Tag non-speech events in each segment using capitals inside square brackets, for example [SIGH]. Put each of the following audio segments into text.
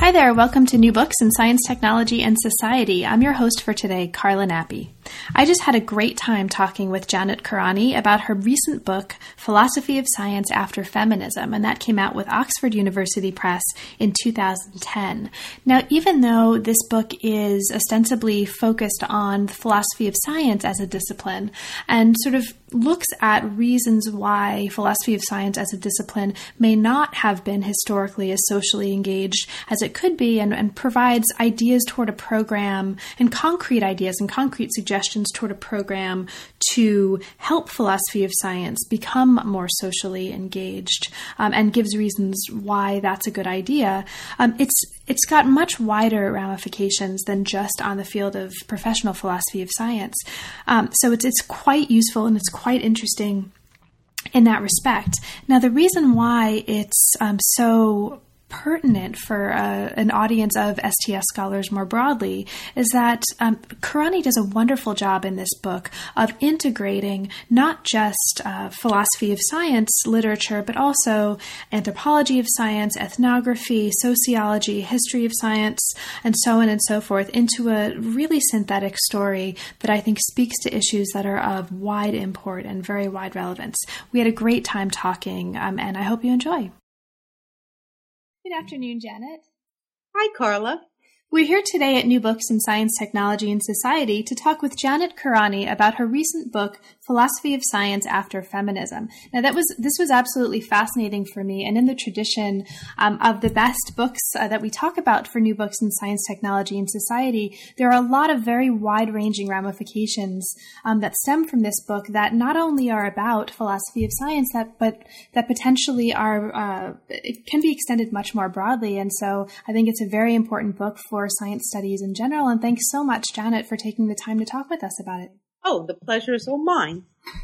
Hi there, welcome to New Books in Science, Technology, and Society. I'm your host for today, Carla Nappi. I just had a great time talking with Janet Kourany about her recent book, Philosophy of Science After Feminism, and that came out with Oxford University Press in 2010. Now, even though this book is ostensibly focused on the philosophy of science as a discipline and sort of looks at reasons why philosophy of science as a discipline may not have been historically as socially engaged as it could be and, and provides ideas toward a program and concrete ideas and concrete suggestions toward a program to help philosophy of science become more socially engaged um, and gives reasons why that's a good idea. Um, it's it's got much wider ramifications than just on the field of professional philosophy of science. Um, so it's it's quite useful and it's quite interesting in that respect. Now, the reason why it's um, so pertinent for uh, an audience of STS scholars more broadly is that um, Kourany does a wonderful job in this book of integrating not just uh, philosophy of science literature, but also anthropology of science, ethnography, sociology, history of science, and so on and so forth into a really synthetic story that I think speaks to issues that are of wide import and very wide relevance. We had a great time talking, um, and I hope you enjoy. Good afternoon, Janet. Hi, Carla. We're here today at New Books in Science, Technology, and Society to talk with Janet Kourany about her recent book, Philosophy of Science After Feminism. Now, that was this was absolutely fascinating for me, and in the tradition um, of the best books uh, that we talk about for New Books in Science, Technology, and Society, there are a lot of very wide-ranging ramifications um, that stem from this book that not only are about philosophy of science, that but that potentially are uh, can be extended much more broadly. And so, I think it's a very important book for for science studies in general. And thanks so much, Janet, for taking the time to talk with us about it. Oh, the pleasure is all mine. [LAUGHS]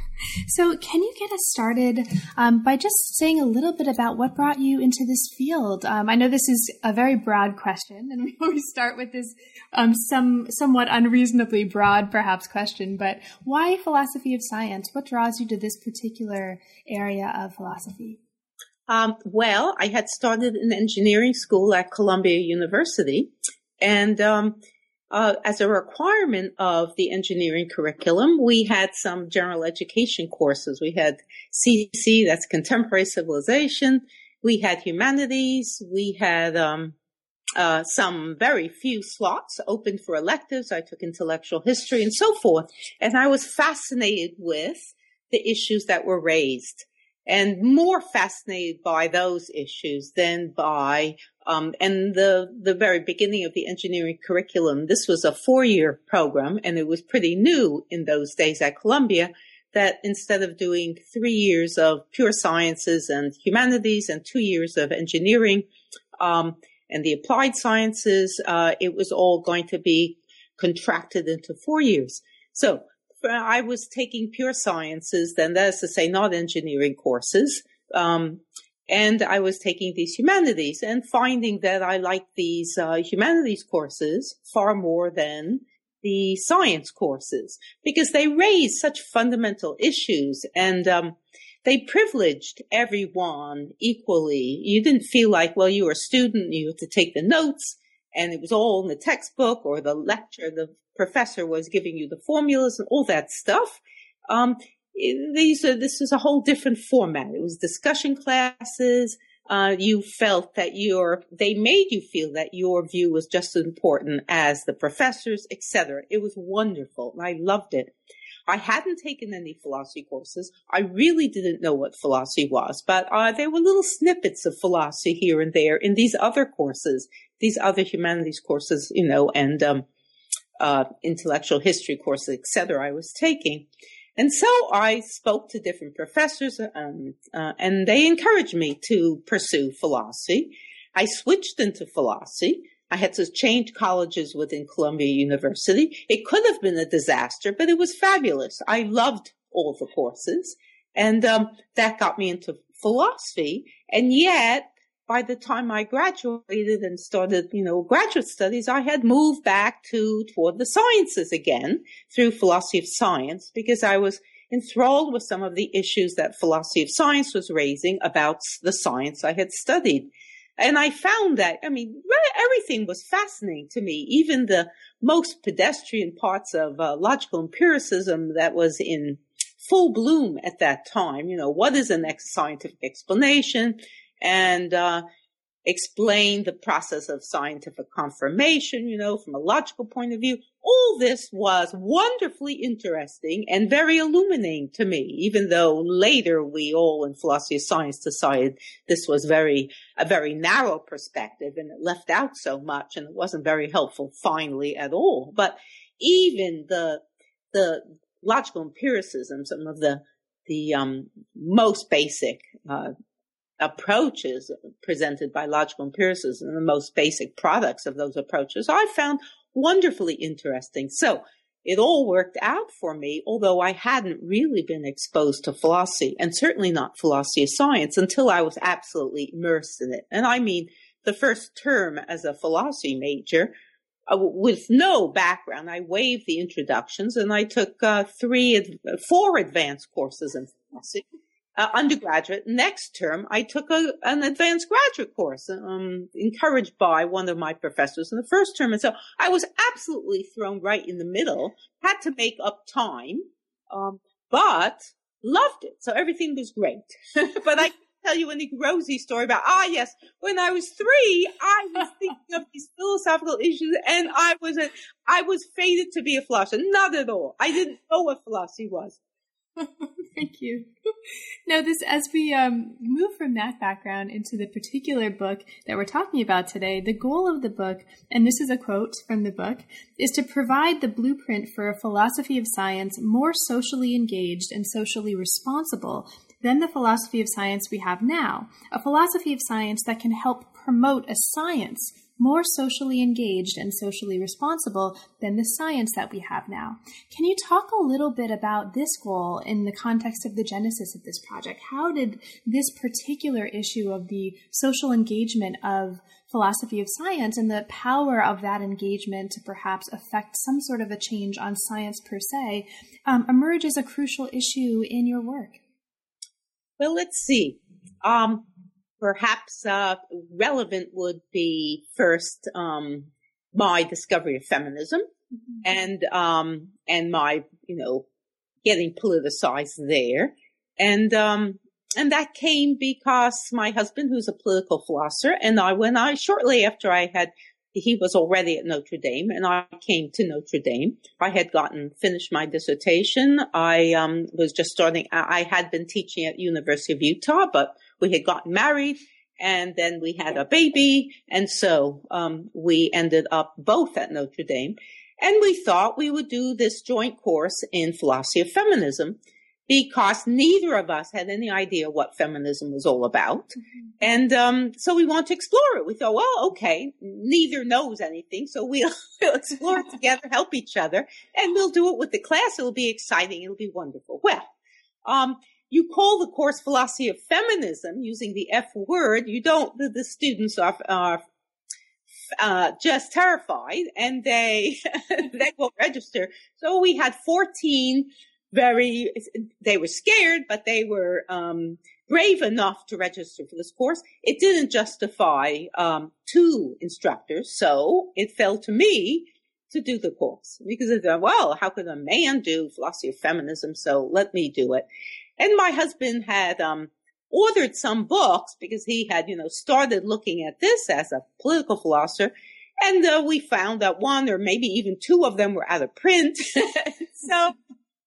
So, can you get us started um, by just saying a little bit about what brought you into this field? Um, I know this is a very broad question, and [LAUGHS] we always start with this um, some somewhat unreasonably broad, perhaps, question. But why philosophy of science? What draws you to this particular area of philosophy? Um, well, I had started an engineering school at Columbia University, and um, uh, as a requirement of the engineering curriculum, we had some general education courses. We had CC, that's contemporary civilization. We had humanities. We had um, uh, some very few slots open for electives. I took intellectual history and so forth. And I was fascinated with the issues that were raised and more fascinated by those issues than by um, and the the very beginning of the engineering curriculum. This was a four year program, and it was pretty new in those days at Columbia. That instead of doing three years of pure sciences and humanities and two years of engineering um, and the applied sciences, uh, it was all going to be contracted into four years. So I was taking pure sciences, then that is to say, not engineering courses. Um, and I was taking these humanities and finding that I liked these uh, humanities courses far more than the science courses because they raised such fundamental issues and um, they privileged everyone equally. You didn't feel like, well, you were a student, you had to take the notes, and it was all in the textbook or the lecture. The professor was giving you the formulas and all that stuff. Um, these are, this is a whole different format. It was discussion classes. Uh, you felt that your, they made you feel that your view was just as important as the professors, etc. It was wonderful. I loved it. I hadn't taken any philosophy courses. I really didn't know what philosophy was, but uh, there were little snippets of philosophy here and there in these other courses, these other humanities courses, you know, and um, uh, intellectual history courses, etc. I was taking. And so I spoke to different professors, um, uh, and they encouraged me to pursue philosophy. I switched into philosophy. I had to change colleges within Columbia University. It could have been a disaster, but it was fabulous. I loved all the courses. And um, that got me into philosophy. And yet, by the time I graduated and started, you know, graduate studies, I had moved back to toward the sciences again through philosophy of science because I was enthralled with some of the issues that philosophy of science was raising about the science I had studied. And I found that, I mean, everything was fascinating to me, even the most pedestrian parts of uh, logical empiricism that was in full bloom at that time. You know, what is the next scientific explanation? And, uh, explain the process of scientific confirmation, you know, from a logical point of view. All this was wonderfully interesting and very illuminating to me, even though later we all in philosophy of science decided this was very, a very narrow perspective and it left out so much and it wasn't very helpful finally at all. But even the, the logical empiricism, some of the, the, um, most basic, uh, approaches presented by logical empiricism, and the most basic products of those approaches, I found wonderfully interesting. So it all worked out for me, although I hadn't really been exposed to philosophy and certainly not philosophy of science until I was absolutely immersed in it. And I mean, the first term as a philosophy major, uh, with no background, I waived the introductions and I took uh, three, four advanced courses in philosophy uh, undergraduate. Next term, I took a, an advanced graduate course, um, encouraged by one of my professors in the first term. And so I was absolutely thrown right in the middle, had to make up time, um, but loved it. So everything was great. [LAUGHS] but I can't tell you a rosy story about, ah, yes, when I was three, I was [LAUGHS] thinking of these philosophical issues and I was, a, I was fated to be a philosopher. Not at all. I didn't know what philosophy was. [LAUGHS] Thank you. Now, this as we um, move from that background into the particular book that we're talking about today, the goal of the book, and this is a quote from the book, is to provide the blueprint for a philosophy of science more socially engaged and socially responsible than the philosophy of science we have now. A philosophy of science that can help promote a science more socially engaged and socially responsible than the science that we have now. Can you talk a little bit about this goal in the context of the genesis of this project? How did this particular issue of the social engagement of philosophy of science and the power of that engagement to perhaps affect some sort of a change on science per se um, emerge as a crucial issue in your work? Well, let's see. Um, perhaps uh, relevant would be first um, my discovery of feminism mm-hmm. and um, and my you know getting politicized there and um, and that came because my husband who's a political philosopher and I when I shortly after I had he was already at Notre Dame and I came to Notre Dame. I had gotten finished my dissertation. I um, was just starting. I had been teaching at University of Utah, but we had gotten married and then we had a baby. And so, um, we ended up both at Notre Dame and we thought we would do this joint course in philosophy of feminism because neither of us had any idea what feminism was all about. Mm-hmm. And um, so we want to explore it. We thought, well, okay, neither knows anything, so we'll, [LAUGHS] we'll explore it together, help each other, and we'll do it with the class. It'll be exciting. It'll be wonderful. Well, um, you call the course philosophy of feminism using the F word. You don't, the, the students are, are uh, just terrified and they, [LAUGHS] they will register. So we had 14 very, they were scared, but they were, um, brave enough to register for this course. It didn't justify, um, two instructors. So it fell to me to do the course because it's, well, how could a man do philosophy of feminism? So let me do it. And my husband had, um, ordered some books because he had, you know, started looking at this as a political philosopher. And uh, we found that one or maybe even two of them were out of print. [LAUGHS] so,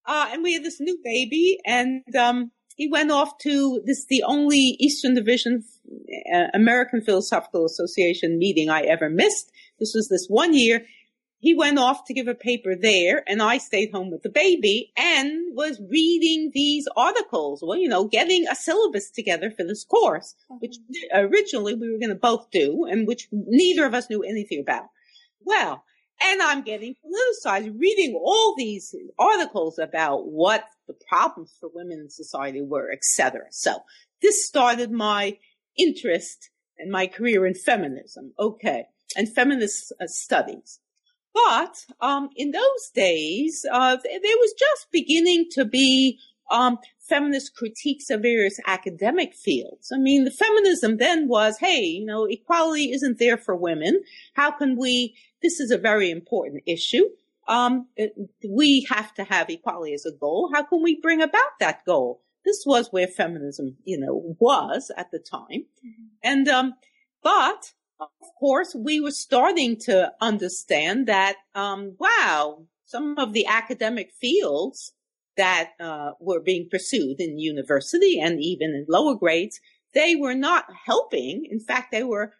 uh, and we had this new baby and, um, he went off to this, the only Eastern Division uh, American Philosophical Association meeting I ever missed. This was this one year he went off to give a paper there and I stayed home with the baby and was reading these articles. Well, you know, getting a syllabus together for this course, which originally we were going to both do and which neither of us knew anything about. Well, and I'm getting politicized reading all these articles about what the problems for women in society were, etc. So this started my interest and my career in feminism. Okay. And feminist uh, studies. But um, in those days, uh, there was just beginning to be um, feminist critiques of various academic fields. I mean, the feminism then was, hey, you know, equality isn't there for women. How can we? This is a very important issue. Um, it, we have to have equality as a goal. How can we bring about that goal? This was where feminism, you know, was at the time, mm-hmm. and um, but of course, we were starting to understand that, um, wow, some of the academic fields that uh, were being pursued in university and even in lower grades, they were not helping. In fact, they were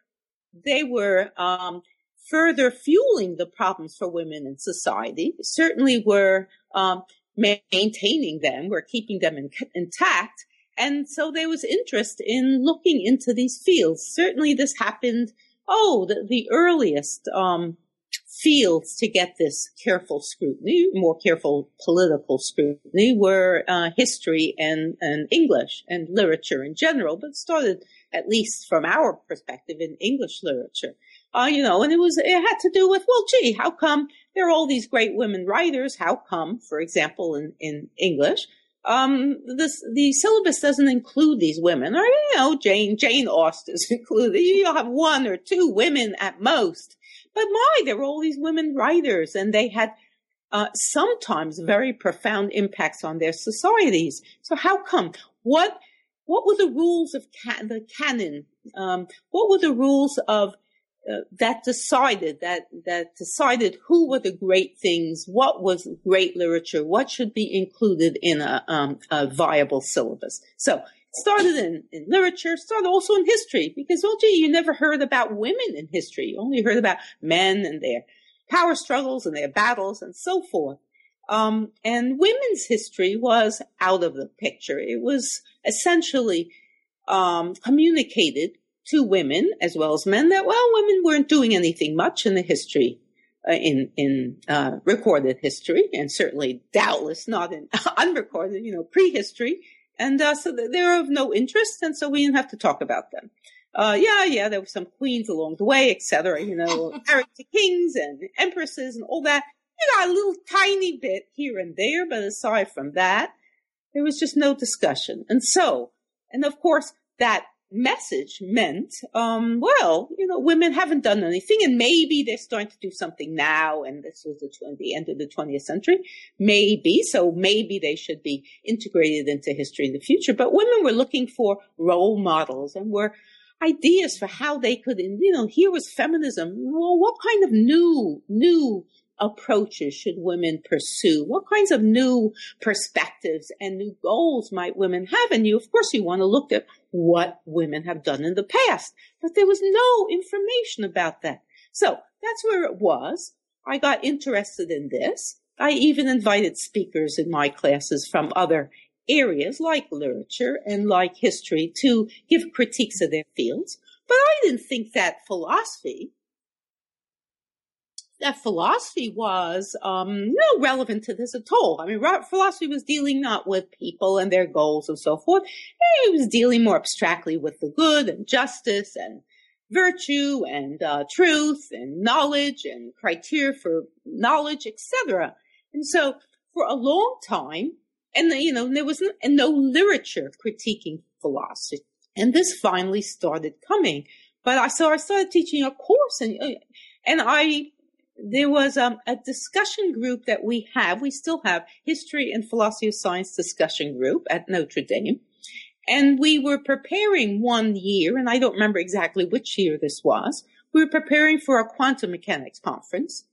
they were um, further fueling the problems for women in society. Certainly, were um, maintaining them, were keeping them in, intact, and so there was interest in looking into these fields. Certainly, this happened oh, the, the earliest um, fields to get this careful scrutiny, more careful political scrutiny, were uh, history and, and English and literature in general, but started at least from our perspective in English literature. Uh, you know, and it was, it had to do with, well, gee, how come there are all these great women writers? How come, for example, in, in English, um, this, the syllabus doesn't include these women. Or, you know, Jane, Jane Austen's included. You'll have one or two women at most. But my, there were all these women writers and they had, uh, sometimes very profound impacts on their societies. So how come? What, what were the rules of can- the canon? Um, what were the rules of uh, that decided that that decided who were the great things, what was great literature, what should be included in a, um, a viable syllabus. So started in, in literature, started also in history, because well, gee, you never heard about women in history. You only heard about men and their power struggles and their battles and so forth. Um, and women's history was out of the picture. It was essentially um, communicated to women as well as men that well women weren't doing anything much in the history uh, in in uh, recorded history and certainly doubtless not in [LAUGHS] unrecorded you know prehistory. And uh, so they're of no interest and so we didn't have to talk about them. Uh, yeah yeah there were some queens along the way etc you know [LAUGHS] married to kings and empresses and all that. You got a little tiny bit here and there but aside from that there was just no discussion. And so and of course that message meant, um, well, you know, women haven't done anything and maybe they're starting to do something now. And this was the, the end of the 20th century. Maybe. So maybe they should be integrated into history in the future. But women were looking for role models and were ideas for how they could, you know, here was feminism. Well, what kind of new, new approaches should women pursue? What kinds of new perspectives and new goals might women have? And you, of course, you want to look at what women have done in the past, but there was no information about that. So that's where it was. I got interested in this. I even invited speakers in my classes from other areas like literature and like history to give critiques of their fields. But I didn't think that philosophy that philosophy was um, no relevant to this at all. I mean, philosophy was dealing not with people and their goals and so forth. It was dealing more abstractly with the good and justice and virtue and uh, truth and knowledge and criteria for knowledge, etc. And so, for a long time, and you know, there was no, no literature critiquing philosophy, and this finally started coming. But I so I started teaching a course, and and I there was um, a discussion group that we have. We still have history and philosophy of science discussion group at Notre Dame. And we were preparing one year, and I don't remember exactly which year this was. We were preparing for a quantum mechanics conference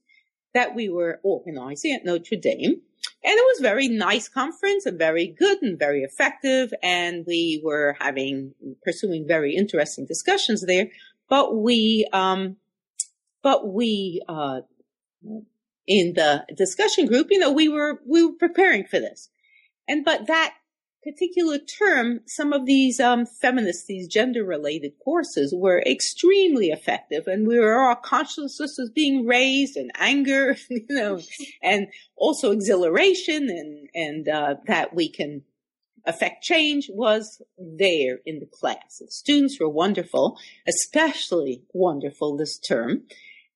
that we were organizing at Notre Dame. And it was a very nice conference and very good and very effective. And we were having, pursuing very interesting discussions there. But we, um, but we, uh, in the discussion group, you know, we were, we were preparing for this. And, but that particular term, some of these um, feminist, these gender related courses were extremely effective and we were our consciousness was being raised and anger, [LAUGHS] you know, and also exhilaration and, and, uh, that we can affect change was there in the class. The students were wonderful, especially wonderful this term.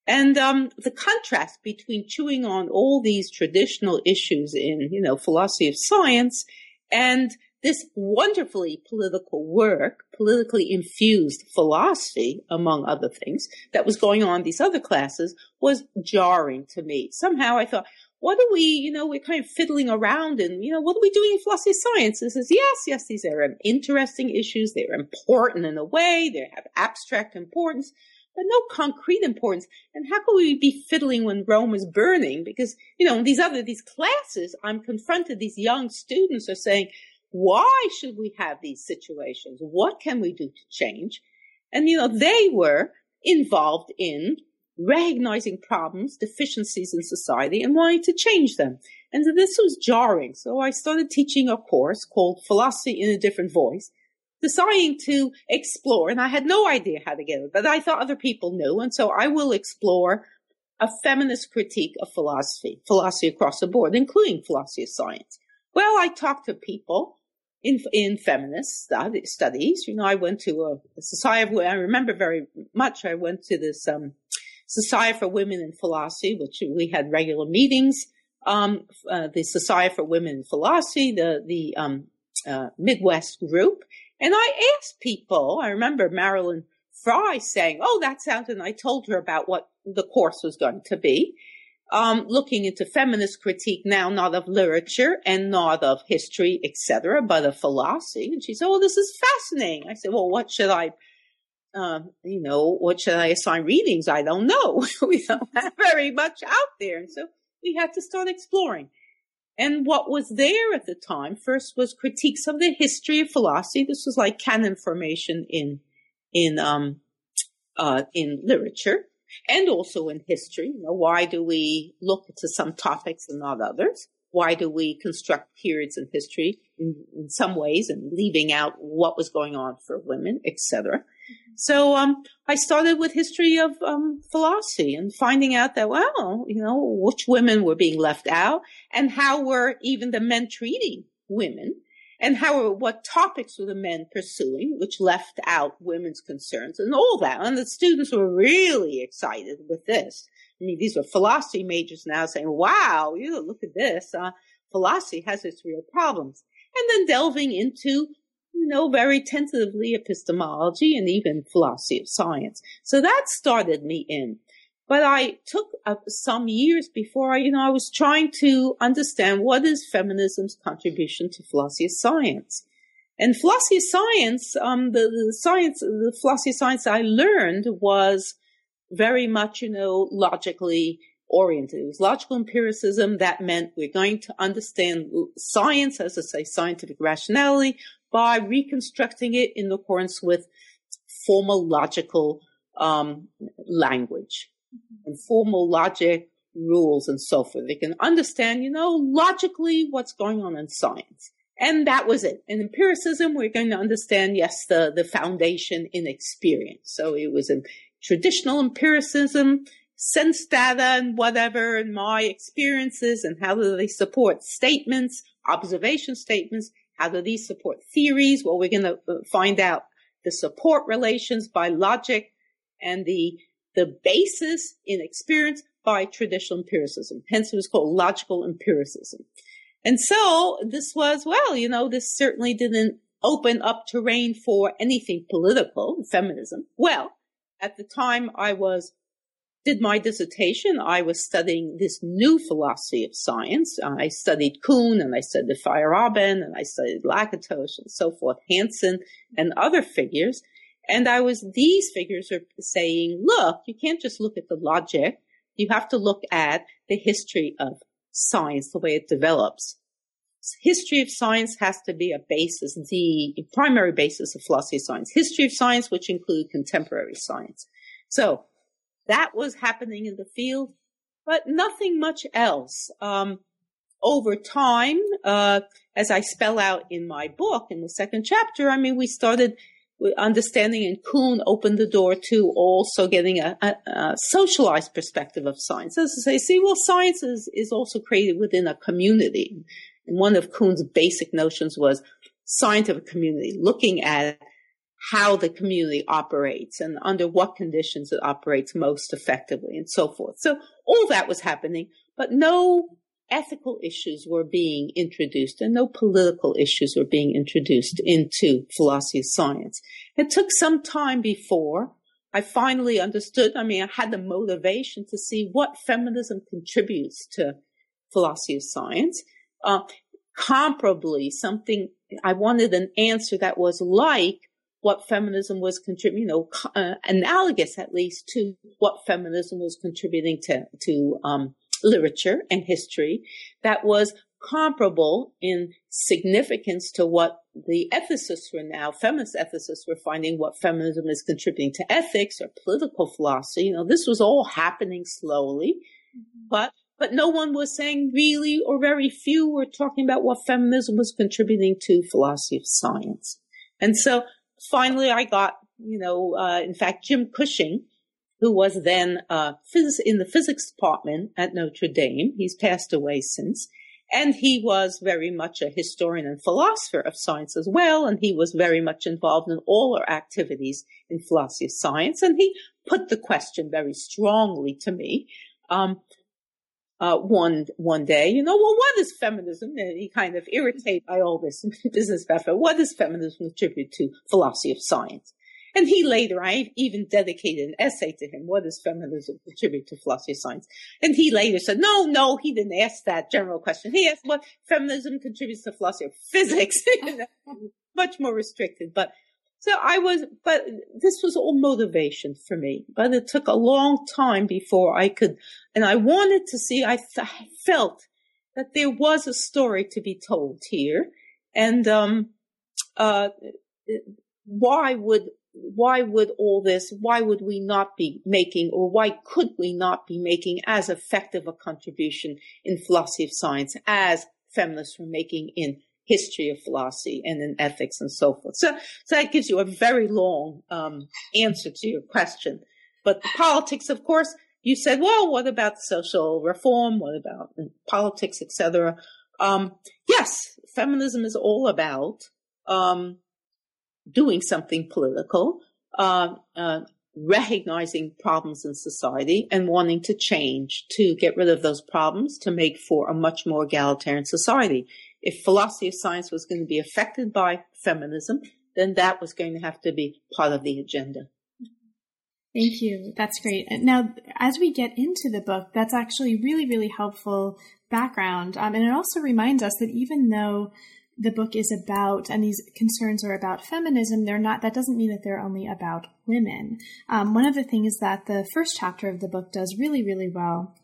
And um, the contrast between chewing on all these traditional issues in, you know, philosophy of science and this wonderfully political work, politically infused philosophy, among other things, that was going on in these other classes was jarring to me. Somehow I thought, what are we, you know, we're kind of fiddling around and, you know, what are we doing in philosophy of science? This is, yes, yes, these are interesting issues. They're important in a way. They have abstract importance, but no concrete importance. And how can we be fiddling when Rome is burning? Because, you know, these other, these classes, I'm confronted, these young students are saying, why should we have these situations? What can we do to change? And, you know, they were involved in recognizing problems, deficiencies in society and wanting to change them. And so this was jarring. So I started teaching a course called Philosophy in a Different Voice, deciding to explore, and I had no idea how to get it, but I thought other people knew. And so I will explore a feminist critique of philosophy, philosophy across the board, including philosophy of science. Well, I talked to people in in feminist study, studies. You know, I went to a, a society. I remember very much. I went to this um, Society for Women in Philosophy, which we had regular meetings. Um, uh, the Society for Women in Philosophy, the the um, uh, Midwest group, and I asked people. I remember Marilyn Frye saying, "Oh, that sounds," and I told her about what the course was going to be. Um, looking into feminist critique now, not of literature and not of history, etc., but of philosophy. And she said, "Oh, this is fascinating." I said, "Well, what should I uh, you know, what should I assign readings? I don't know. [LAUGHS] we don't have very much out there. And so we had to start exploring. And what was there at the time first was critiques of the history of philosophy. This was like canon formation in, in, um, uh, in literature and also in history. You know, why do we look to some topics and not others? Why do we construct periods in history in, in some ways and leaving out what was going on for women, etc.? So um, I started with history of um, philosophy and finding out that well, you know, which women were being left out, and how were even the men treating women, and how what topics were the men pursuing, which left out women's concerns and all that. And the students were really excited with this. I mean, these were philosophy majors now saying, "Wow, you look at this. Uh, philosophy has its real problems." And then delving into you know, very tentatively epistemology and even philosophy of science. So that started me in. But I took uh, some years before I, you know, I was trying to understand what is feminism's contribution to philosophy of science. And philosophy of science, um, the, the science, the philosophy of science I learned was very much, you know, logically oriented. It was logical empiricism. That meant we're going to understand science as I say, scientific rationality by reconstructing it in accordance with formal logical um, language and formal logic rules and so forth. They can understand, you know, logically what's going on in science. And that was it. In empiricism, we're going to understand, yes, the, the foundation in experience. So it was in traditional empiricism, sense data and whatever, and my experiences and how do they support statements, observation statements, how do these support theories? Well, we're going to uh, find out the support relations by logic and the, the basis in experience by traditional empiricism. Hence it was called logical empiricism. And so this was, well, you know, this certainly didn't open up terrain for anything political, feminism. Well, at the time I was did my dissertation, I was studying this new philosophy of science. I studied Kuhn and I studied Feyerabend and I studied Lakatos and so forth, Hanson and other figures. And I was, these figures are saying, look, you can't just look at the logic. You have to look at the history of science, the way it develops. History of science has to be a basis, the primary basis of philosophy of science. History of science, which include contemporary science. So that was happening in the field. but nothing much else. Um, over time, uh, as I spell out in my book in the second chapter, I mean, we started understanding and Kuhn opened the door to also getting a, a, a socialized perspective of science. As I say, see, well, science is, is also created within a community. And one of Kuhn's basic notions was scientific community, looking at how the community operates and under what conditions it operates most effectively and so forth. So all that was happening, but no ethical issues were being introduced and no political issues were being introduced into philosophy of science. It took some time before I finally understood. I mean, I had the motivation to see what feminism contributes to philosophy of science. Uh, comparably, something I wanted an answer that was like what feminism was contributing, you know, uh, analogous at least to what feminism was contributing to, to, um, literature and history that was comparable in significance to what the ethicists were now, feminist ethicists were finding what feminism is contributing to ethics or political philosophy. You know, this was all happening slowly, mm-hmm. but but no one was saying really, or very few were talking about what feminism was contributing to philosophy of science. And so finally I got, you know, uh, in fact, Jim Cushing, who was then uh, phys- in the physics department at Notre Dame. He's passed away since. And he was very much a historian and philosopher of science as well. And he was very much involved in all our activities in philosophy of science. And he put the question very strongly to me. Um, uh, one one day, you know, well, what is feminism? And he kind of irritated by all this [LAUGHS] business stuff. What does feminism contribute to philosophy of science? And he later, I even dedicated an essay to him. What does feminism contribute to philosophy of science? And he later said, no, no, he didn't ask that general question. He asked what feminism contributes to philosophy of physics. [LAUGHS] Much more restricted, but so I was, but this was all motivation for me. But it took a long time before I could, and I wanted to see, I, th- felt that there was a story to be told here. And, um, uh, why would why would all this, why would we not be making, or why could we not be making as effective a contribution in philosophy of science as feminists were making in history of philosophy and in ethics and so forth. So, so that gives you a very long um, answer to your question. But the politics, of course, you said, well, what about social reform? What about politics, etc.? Um, yes, feminism is all about um, doing something political, uh, uh, recognizing problems in society and wanting to change to get rid of those problems to make for a much more egalitarian society. If philosophy of science was going to be affected by feminism, then that was going to have to be part of the agenda. Thank you. That's great. Now, as we get into the book, that's actually really, really helpful background. Um, and it also reminds us that even though the book is about and these concerns are about feminism they're not that doesn't mean that they're only about women um, one of the things that the first chapter of the book does really really well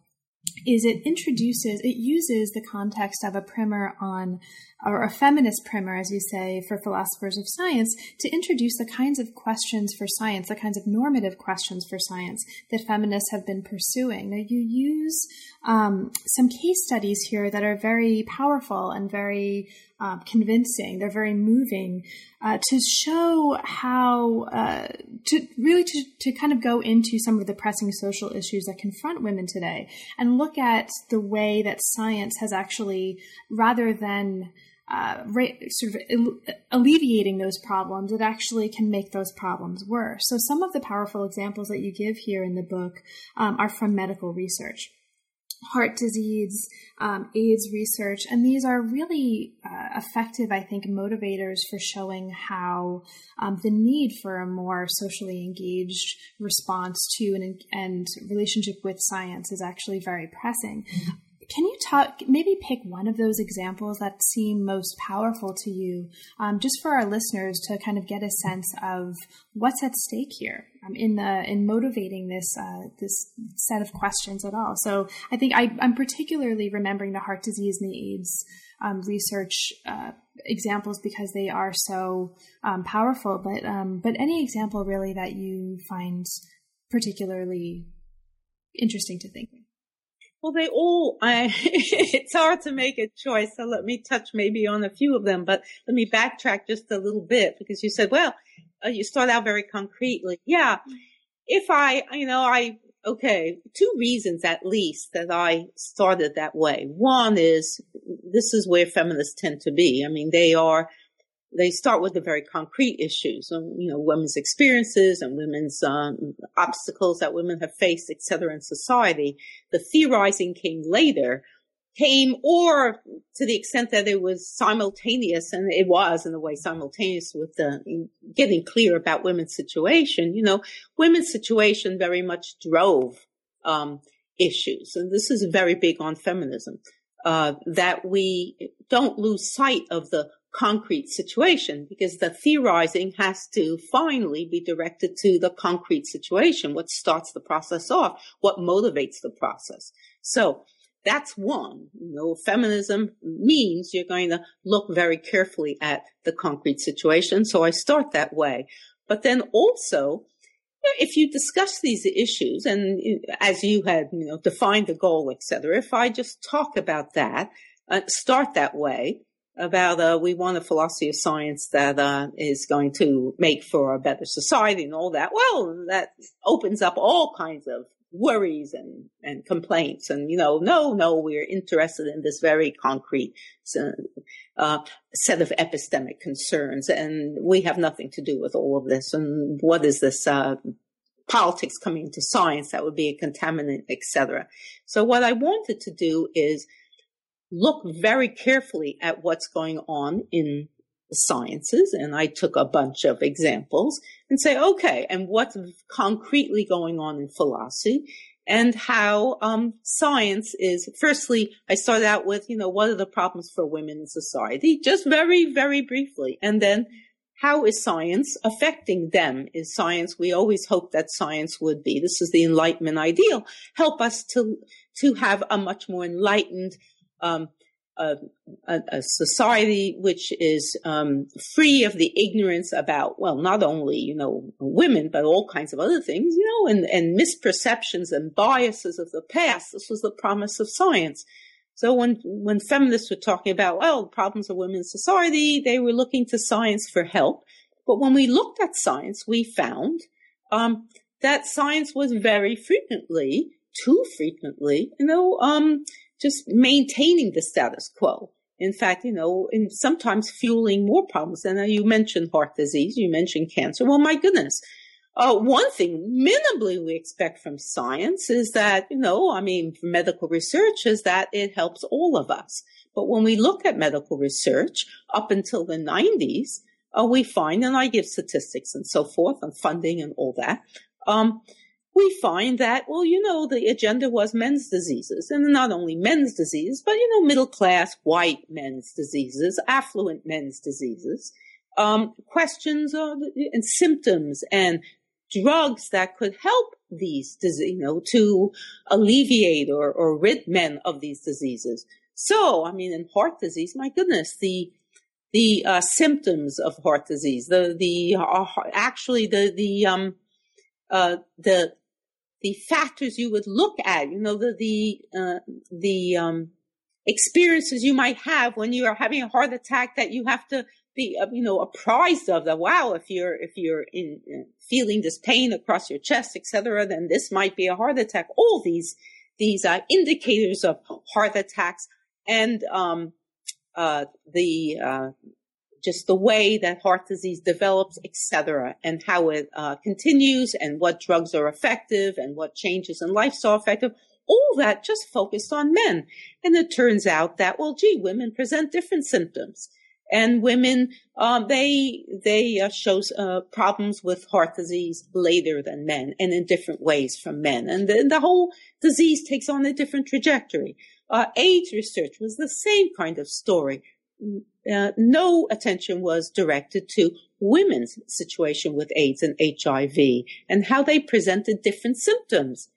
is it introduces it uses the context of a primer on or a feminist primer as you say for philosophers of science to introduce the kinds of questions for science the kinds of normative questions for science that feminists have been pursuing now you use um, some case studies here that are very powerful and very uh, convincing. They're very moving uh, to show how uh, to really to, to kind of go into some of the pressing social issues that confront women today and look at the way that science has actually, rather than uh, sort of alleviating those problems, it actually can make those problems worse. So some of the powerful examples that you give here in the book um, are from medical research heart disease, um, AIDS research, and these are really uh, effective, I think, motivators for showing how um, the need for a more socially engaged response to and, and relationship with science is actually very pressing. Mm-hmm. Can you talk, maybe pick one of those examples that seem most powerful to you, um, just for our listeners to kind of get a sense of what's at stake here um, in the in motivating this uh, this set of questions at all? So I think I, am particularly remembering the heart disease and the AIDS um, research uh, examples because they are so um, powerful. But um, but any example really that you find particularly interesting to think. Well, they all, I, [LAUGHS] it's hard to make a choice. So let me touch maybe on a few of them, but let me backtrack just a little bit because you said, well, uh, you start out very concretely. Yeah. If I, you know, I, okay, two reasons at least that I started that way. One is this is where feminists tend to be. I mean, they are, they start with the very concrete issues, you know, women's experiences and women's um, obstacles that women have faced, et cetera, in society. The theorizing came later, came or to the extent that it was simultaneous, and it was in a way simultaneous with the getting clear about women's situation. You know, women's situation very much drove um, issues, and this is very big on feminism. Uh, that we don't lose sight of the concrete situation because the theorizing has to finally be directed to the concrete situation, what starts the process off, what motivates the process. So that's one. You know, feminism means you're going to look very carefully at the concrete situation. So I start that way. But then also, if you discuss these issues and as you had, you know, defined the goal, etc., if I just talk about that, uh, start that way, about uh, we want a philosophy of science that uh, is going to make for a better society and all that. Well, that opens up all kinds of worries and, and complaints. And, you know, no, no, we're interested in this very concrete uh, set of epistemic concerns. And we have nothing to do with all of this. And what is this uh, politics coming into science that would be a contaminant, etc. So what I wanted to do is look very carefully at what's going on in the sciences. And I took a bunch of examples and say, okay, and what's concretely going on in philosophy and how um, science is. Firstly, I started out with, you know, what are the problems for women in society? Just very, very briefly. And then how is science affecting them? Is science, we always hope that science would be, this is the enlightenment ideal, help us to, to have a much more enlightened um, a, a, society which is um, free of the ignorance about, well, not only, you know, women, but all kinds of other things, you know, and, and misperceptions and biases of the past. This was the promise of science. So when, when feminists were talking about, well, problems of women's society, they were looking to science for help. But when we looked at science, we found um, that science was very frequently, too frequently, you know, um, just maintaining the status quo. In fact, you know, and sometimes fueling more problems. And you mentioned heart disease, you mentioned cancer. Well, my goodness. Uh, one thing minimally we expect from science is that, you know, I mean, medical research is that it helps all of us. But when we look at medical research up until the 90s, uh, we find, and I give statistics and so forth on funding and all that, um, we find that, well, you know, the agenda was men's diseases and not only men's diseases, but, you know, middle class white men's diseases, affluent men's diseases, um, questions of, and symptoms and drugs that could help these diseases, you know, to alleviate or, or rid men of these diseases. So, I mean, in heart disease, my goodness, the, the uh, symptoms of heart disease, the, the, uh, actually the, the, um, uh, the the factors you would look at, you know, the, the, uh, the, um, experiences you might have when you are having a heart attack that you have to be, uh, you know, apprised of that. Wow, if you're, if you're in, uh, feeling this pain across your chest, etc., then this might be a heart attack. All these, these, indicators of heart attacks and, um, uh, the, uh, just the way that heart disease develops, etc., and how it uh, continues, and what drugs are effective, and what changes in lifestyle effective. All that just focused on men, and it turns out that well, gee, women present different symptoms, and women um, they they uh, show uh, problems with heart disease later than men, and in different ways from men, and the, the whole disease takes on a different trajectory. Uh, AIDS research was the same kind of story uh, no attention was directed to women's situation with AIDS and HIV and how they presented different symptoms.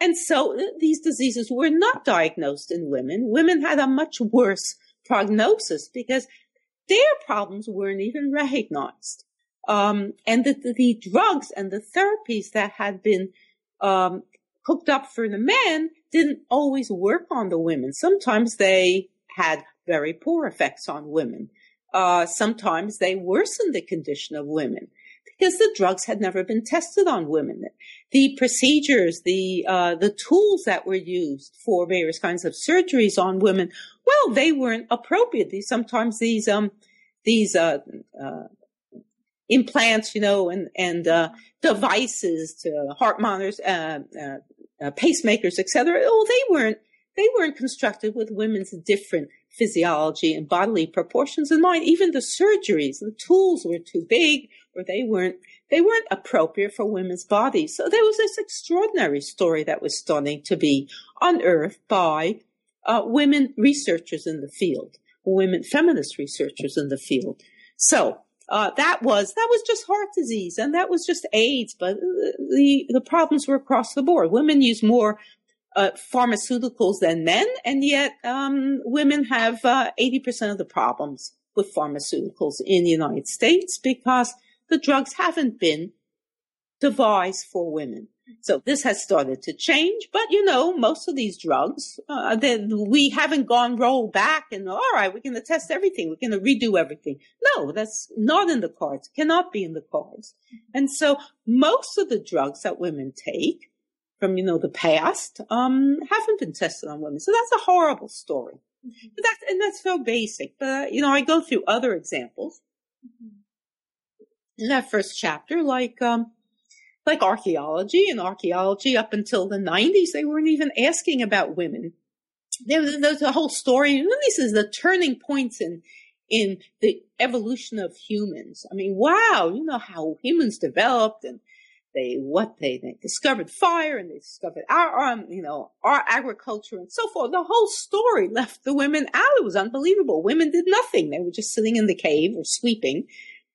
And so uh, these diseases were not diagnosed in women. Women had a much worse prognosis because their problems weren't even recognized. Um, and the, the, drugs and the therapies that had been um, hooked up for the men didn't always work on the women. Sometimes they had very poor effects on women. Uh, sometimes they worsened the condition of women because the drugs had never been tested on women. The procedures, the uh, the tools that were used for various kinds of surgeries on women, well, they weren't appropriate. These, sometimes these um these uh, uh, implants, you know, and and uh, devices to heart monitors, uh pacemakers, etc. Oh, they weren't they weren't constructed with women's different physiology and bodily proportions in mind. Even the surgeries, the tools were too big, or they weren't they weren't appropriate for women's bodies. So there was this extraordinary story that was stunning to be unearthed by uh, women researchers in the field, women feminist researchers in the field. So uh, that was that was just heart disease and that was just AIDS, but the the problems were across the board. Women use more uh, pharmaceuticals than men, and yet um, women have uh, eighty percent of the problems with pharmaceuticals in the United States because the drugs haven't been devised for women. So this has started to change, but you know, most of these drugs, uh, we haven't gone roll back and all right, we're going to test everything. We're going to redo everything. No, that's not in the cards. Cannot be in the cards. And so most of the drugs that women take from, you know, the past, um, haven't been tested on women. So that's a horrible story. Mm-hmm. But that's, and that's so basic. But, you know, I go through other examples mm-hmm. in that first chapter, like, um, like archaeology and archaeology up until the 90s, they weren't even asking about women. There was, there was a whole story. And this is the turning points in, in the evolution of humans. I mean, wow, you know how humans developed and they, what they, they discovered fire and they discovered our, um, you know, our agriculture and so forth. The whole story left the women out. It was unbelievable. Women did nothing. They were just sitting in the cave or sweeping.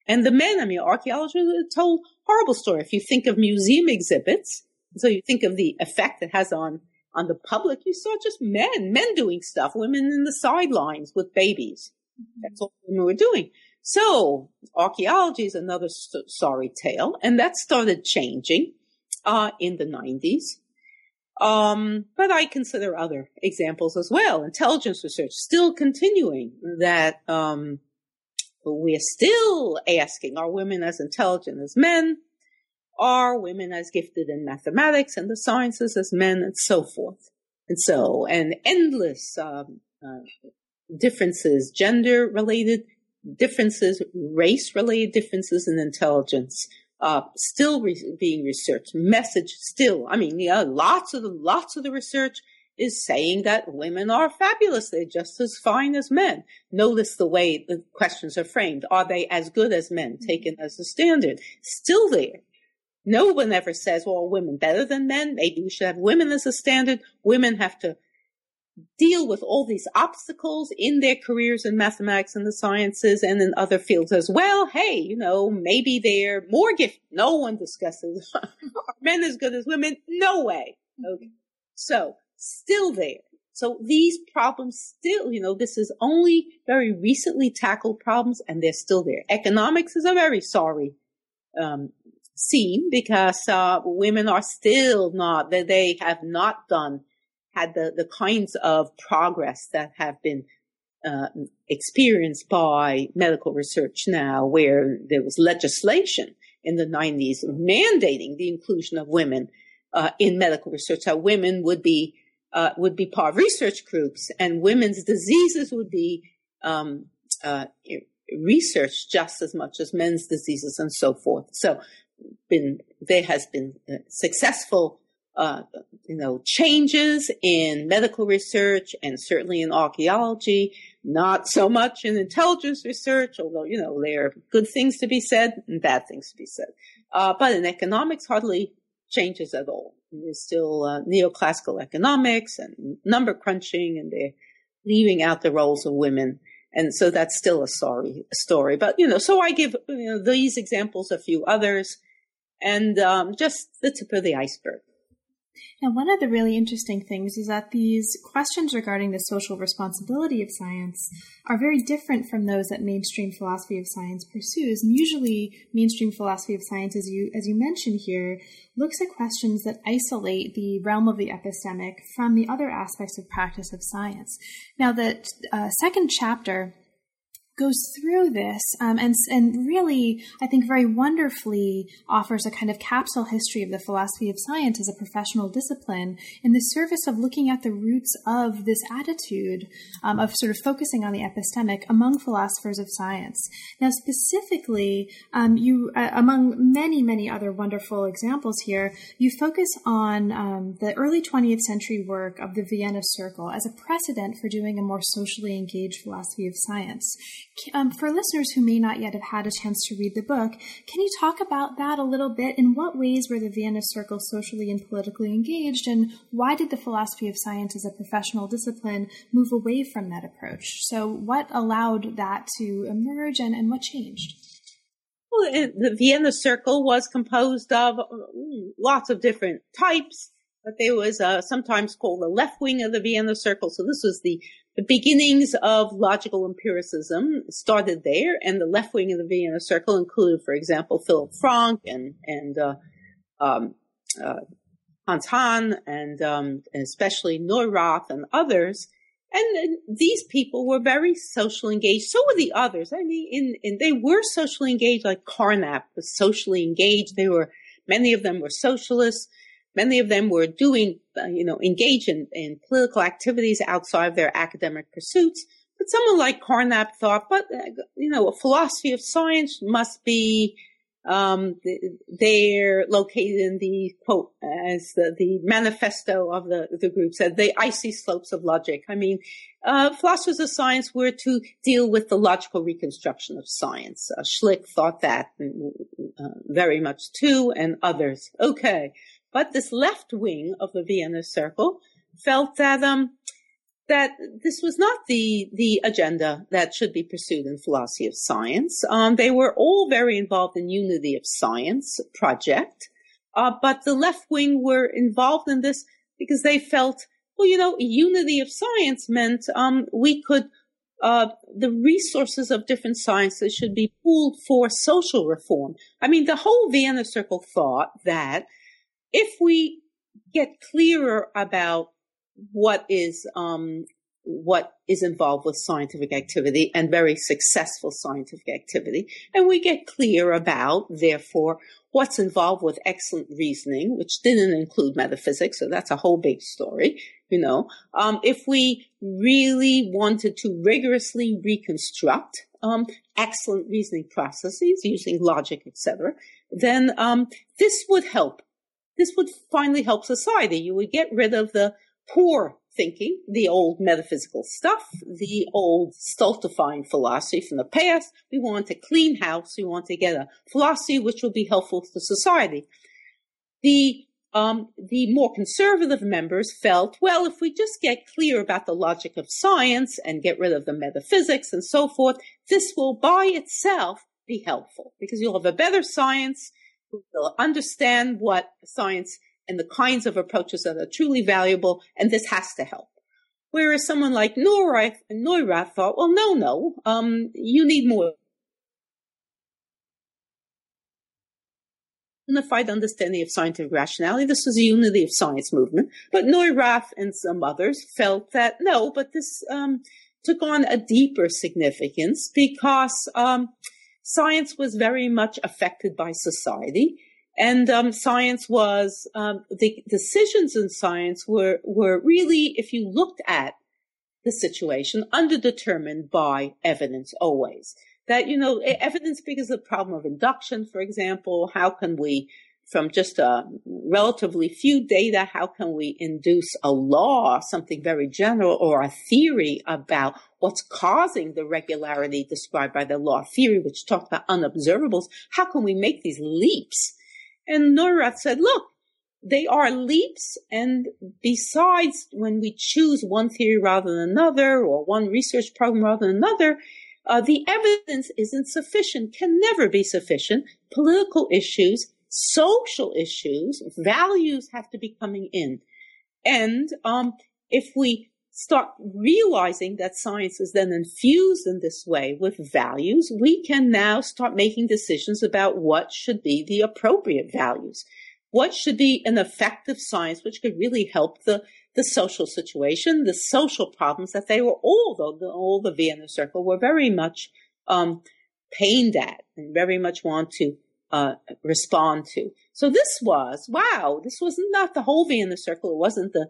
And the men, I mean, archaeologists told horrible story. If you think of museum exhibits, so you think of the effect it has on on the public, you saw just men, men doing stuff, women in the sidelines with babies. Mm-hmm. That's all women were doing. So archaeology is another st- sorry tale, and that started changing uh, in the 90s. Um, but I consider other examples as well. Intelligence research still continuing that um, we're still asking, are women as intelligent as men? Are women as gifted in mathematics and the sciences as men and so forth? And so, and endless um, uh, differences, gender related differences, race related differences in intelligence, uh, still re- being researched. Message still, I mean, yeah, lots of the, lots of the research is saying that women are fabulous. They're just as fine as men. Notice the way the questions are framed. Are they as good as men, mm-hmm. taken as a standard? Still there. No one ever says, well, women better than men. Maybe we should have women as a standard. Women have to deal with all these obstacles in their careers in mathematics and the sciences and in other fields as well. Hey, you know, maybe they're more gifted. No one discusses [LAUGHS] men as good as women. No way. Okay. So still there. So these problems still, you know, this is only very recently tackled problems and they're still there. Economics is a very sorry, um, scene because, uh, women are still not, that they have not done, had the, the kinds of progress that have been, uh, experienced by medical research now where there was legislation in the 90s mandating the inclusion of women, uh, in medical research, how women would be, uh, would be part of research groups, and women's diseases would be um, uh, researched just as much as men's diseases and so forth. So, been there has been uh, successful, uh, you know, changes in medical research and certainly in archaeology. Not so much in intelligence research, although you know there are good things to be said and bad things to be said. Uh, but in economics, hardly changes at all. There's still uh, neoclassical economics and number crunching, and they're leaving out the roles of women. And so that's still a sorry story. But, you know, so I give you know, these examples, a few others, and um, just the tip of the iceberg. Now, one of the really interesting things is that these questions regarding the social responsibility of science are very different from those that mainstream philosophy of science pursues. And usually, mainstream philosophy of science, as you as you mentioned here, looks at questions that isolate the realm of the epistemic from the other aspects of practice of science. Now, the uh, second chapter goes through this um, and and really I think very wonderfully offers a kind of capsule history of the philosophy of science as a professional discipline in the service of looking at the roots of this attitude um, of sort of focusing on the epistemic among philosophers of science. Now, specifically, um, you uh, among many many other wonderful examples here, you focus on um, the early 20th century work of the Vienna Circle as a precedent for doing a more socially engaged philosophy of science. Um, for listeners who may not yet have had a chance to read the book, can you talk about that a little bit? In what ways were the Vienna Circle socially and politically engaged, and why did the philosophy of science as a professional discipline move away from that approach? So, what allowed that to emerge, and, and what changed? Well, the Vienna Circle was composed of mm, lots of different types, but there was uh, sometimes called the left wing of the Vienna Circle. So this was the the beginnings of logical empiricism started there, and the left wing of the Vienna Circle included, for example, Philip Frank and and uh, um, uh, Hans Hahn, and, um, and especially Neurath and others. And these people were very socially engaged. So were the others. I mean, in, in, they were socially engaged, like Carnap was socially engaged. They were, many of them were socialists. Many of them were doing, uh, you know, engaged in, in political activities outside of their academic pursuits. But someone like Carnap thought, but, uh, you know, a philosophy of science must be, um, they're located in the quote, as the, the manifesto of the, the group said, the icy slopes of logic. I mean, uh, philosophers of science were to deal with the logical reconstruction of science. Uh, Schlick thought that uh, very much too, and others. Okay. But this left wing of the Vienna Circle felt that um, that this was not the the agenda that should be pursued in philosophy of science. Um, they were all very involved in Unity of Science project, uh, but the left wing were involved in this because they felt, well, you know, unity of science meant um, we could. Uh, the resources of different sciences should be pooled for social reform. I mean, the whole Vienna Circle thought that if we get clearer about what is um, what is involved with scientific activity and very successful scientific activity, and we get clear about, therefore, what's involved with excellent reasoning, which didn't include metaphysics, so that's a whole big story. You know, um, if we really wanted to rigorously reconstruct um, excellent reasoning processes using logic, etc., then um, this would help this would finally help society. You would get rid of the poor thinking, the old metaphysical stuff, the old stultifying philosophy from the past. We want a clean house. We want to get a philosophy which will be helpful to society. The um, the more conservative members felt, well, if we just get clear about the logic of science and get rid of the metaphysics and so forth, this will by itself be helpful because you'll have a better science will understand what science and the kinds of approaches that are truly valuable, and this has to help. Whereas someone like Neurath, Neurath thought, well, no, no, um, you need more unified understanding of scientific rationality. This was a unity of science movement. But Neurath and some others felt that no, but this um, took on a deeper significance because um, science was very much affected by society. And um, science was um, the decisions in science were were really, if you looked at the situation, underdetermined by evidence always. That you know, evidence because the problem of induction, for example. How can we from just a relatively few data, how can we induce a law, something very general, or a theory about what's causing the regularity described by the law of theory, which talked about unobservables? How can we make these leaps? And Neurath said, look, they are leaps. And besides, when we choose one theory rather than another, or one research program rather than another, uh, the evidence isn't sufficient, can never be sufficient. Political issues social issues, values have to be coming in. And um, if we start realizing that science is then infused in this way with values, we can now start making decisions about what should be the appropriate values. What should be an effective science which could really help the, the social situation, the social problems that they were all, the, all the Vienna Circle were very much um, pained at and very much want to uh, respond to. So this was, wow, this was not the whole Vienna Circle. It wasn't the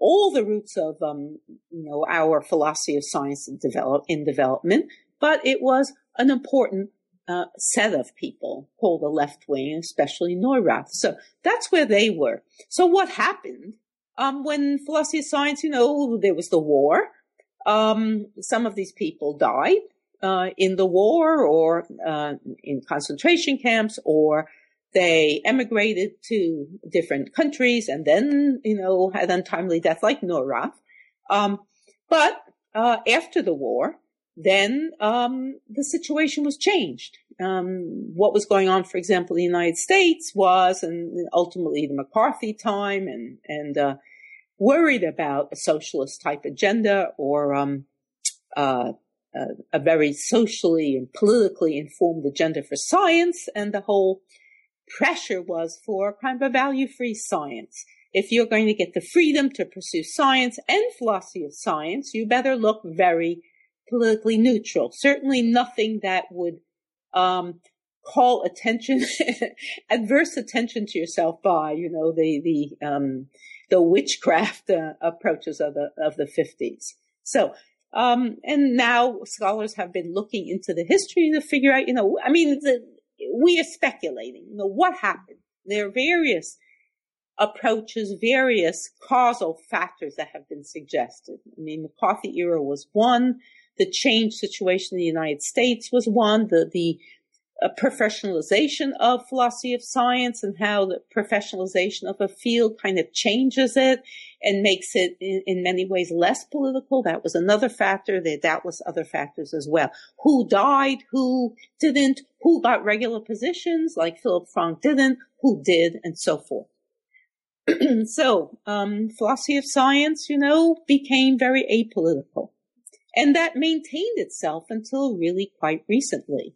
all the roots of um, you know our philosophy of science in, develop, in development, but it was an important uh, set of people called the left wing, especially Neurath. So that's where they were. So what happened um, when philosophy of science? You know, there was the war. Um, some of these people died uh, in the war or uh, in concentration camps or they emigrated to different countries and then, you know, had untimely death like Neurath. Um, but uh, after the war, then um, the situation was changed. Um, what was going on, for example, in the United States was, and ultimately the McCarthy time, and and uh, worried about a socialist type agenda or um, uh, a, a very socially and politically informed agenda for science, and the whole pressure was for kind of a value free science. If you're going to get the freedom to pursue science and philosophy of science, you better look very politically neutral. Certainly nothing that would um, call attention, [LAUGHS] adverse attention to yourself by, you know, the the um, the witchcraft uh, approaches of the of the fifties. So, um, and now scholars have been looking into the history to figure out, you know, I mean, the, we are speculating. You know, what happened? There are various approaches, various causal factors that have been suggested. I mean, McCarthy era was one. The change situation in the United States was one. The, the a professionalization of philosophy of science and how the professionalization of a field kind of changes it and makes it in, in, many ways less political. That was another factor. There are doubtless other factors as well. Who died? Who didn't? Who got regular positions like Philip Frank didn't? Who did? And so forth. [CLEARS THROAT] so, um, philosophy of science, you know, became very apolitical. And that maintained itself until really quite recently.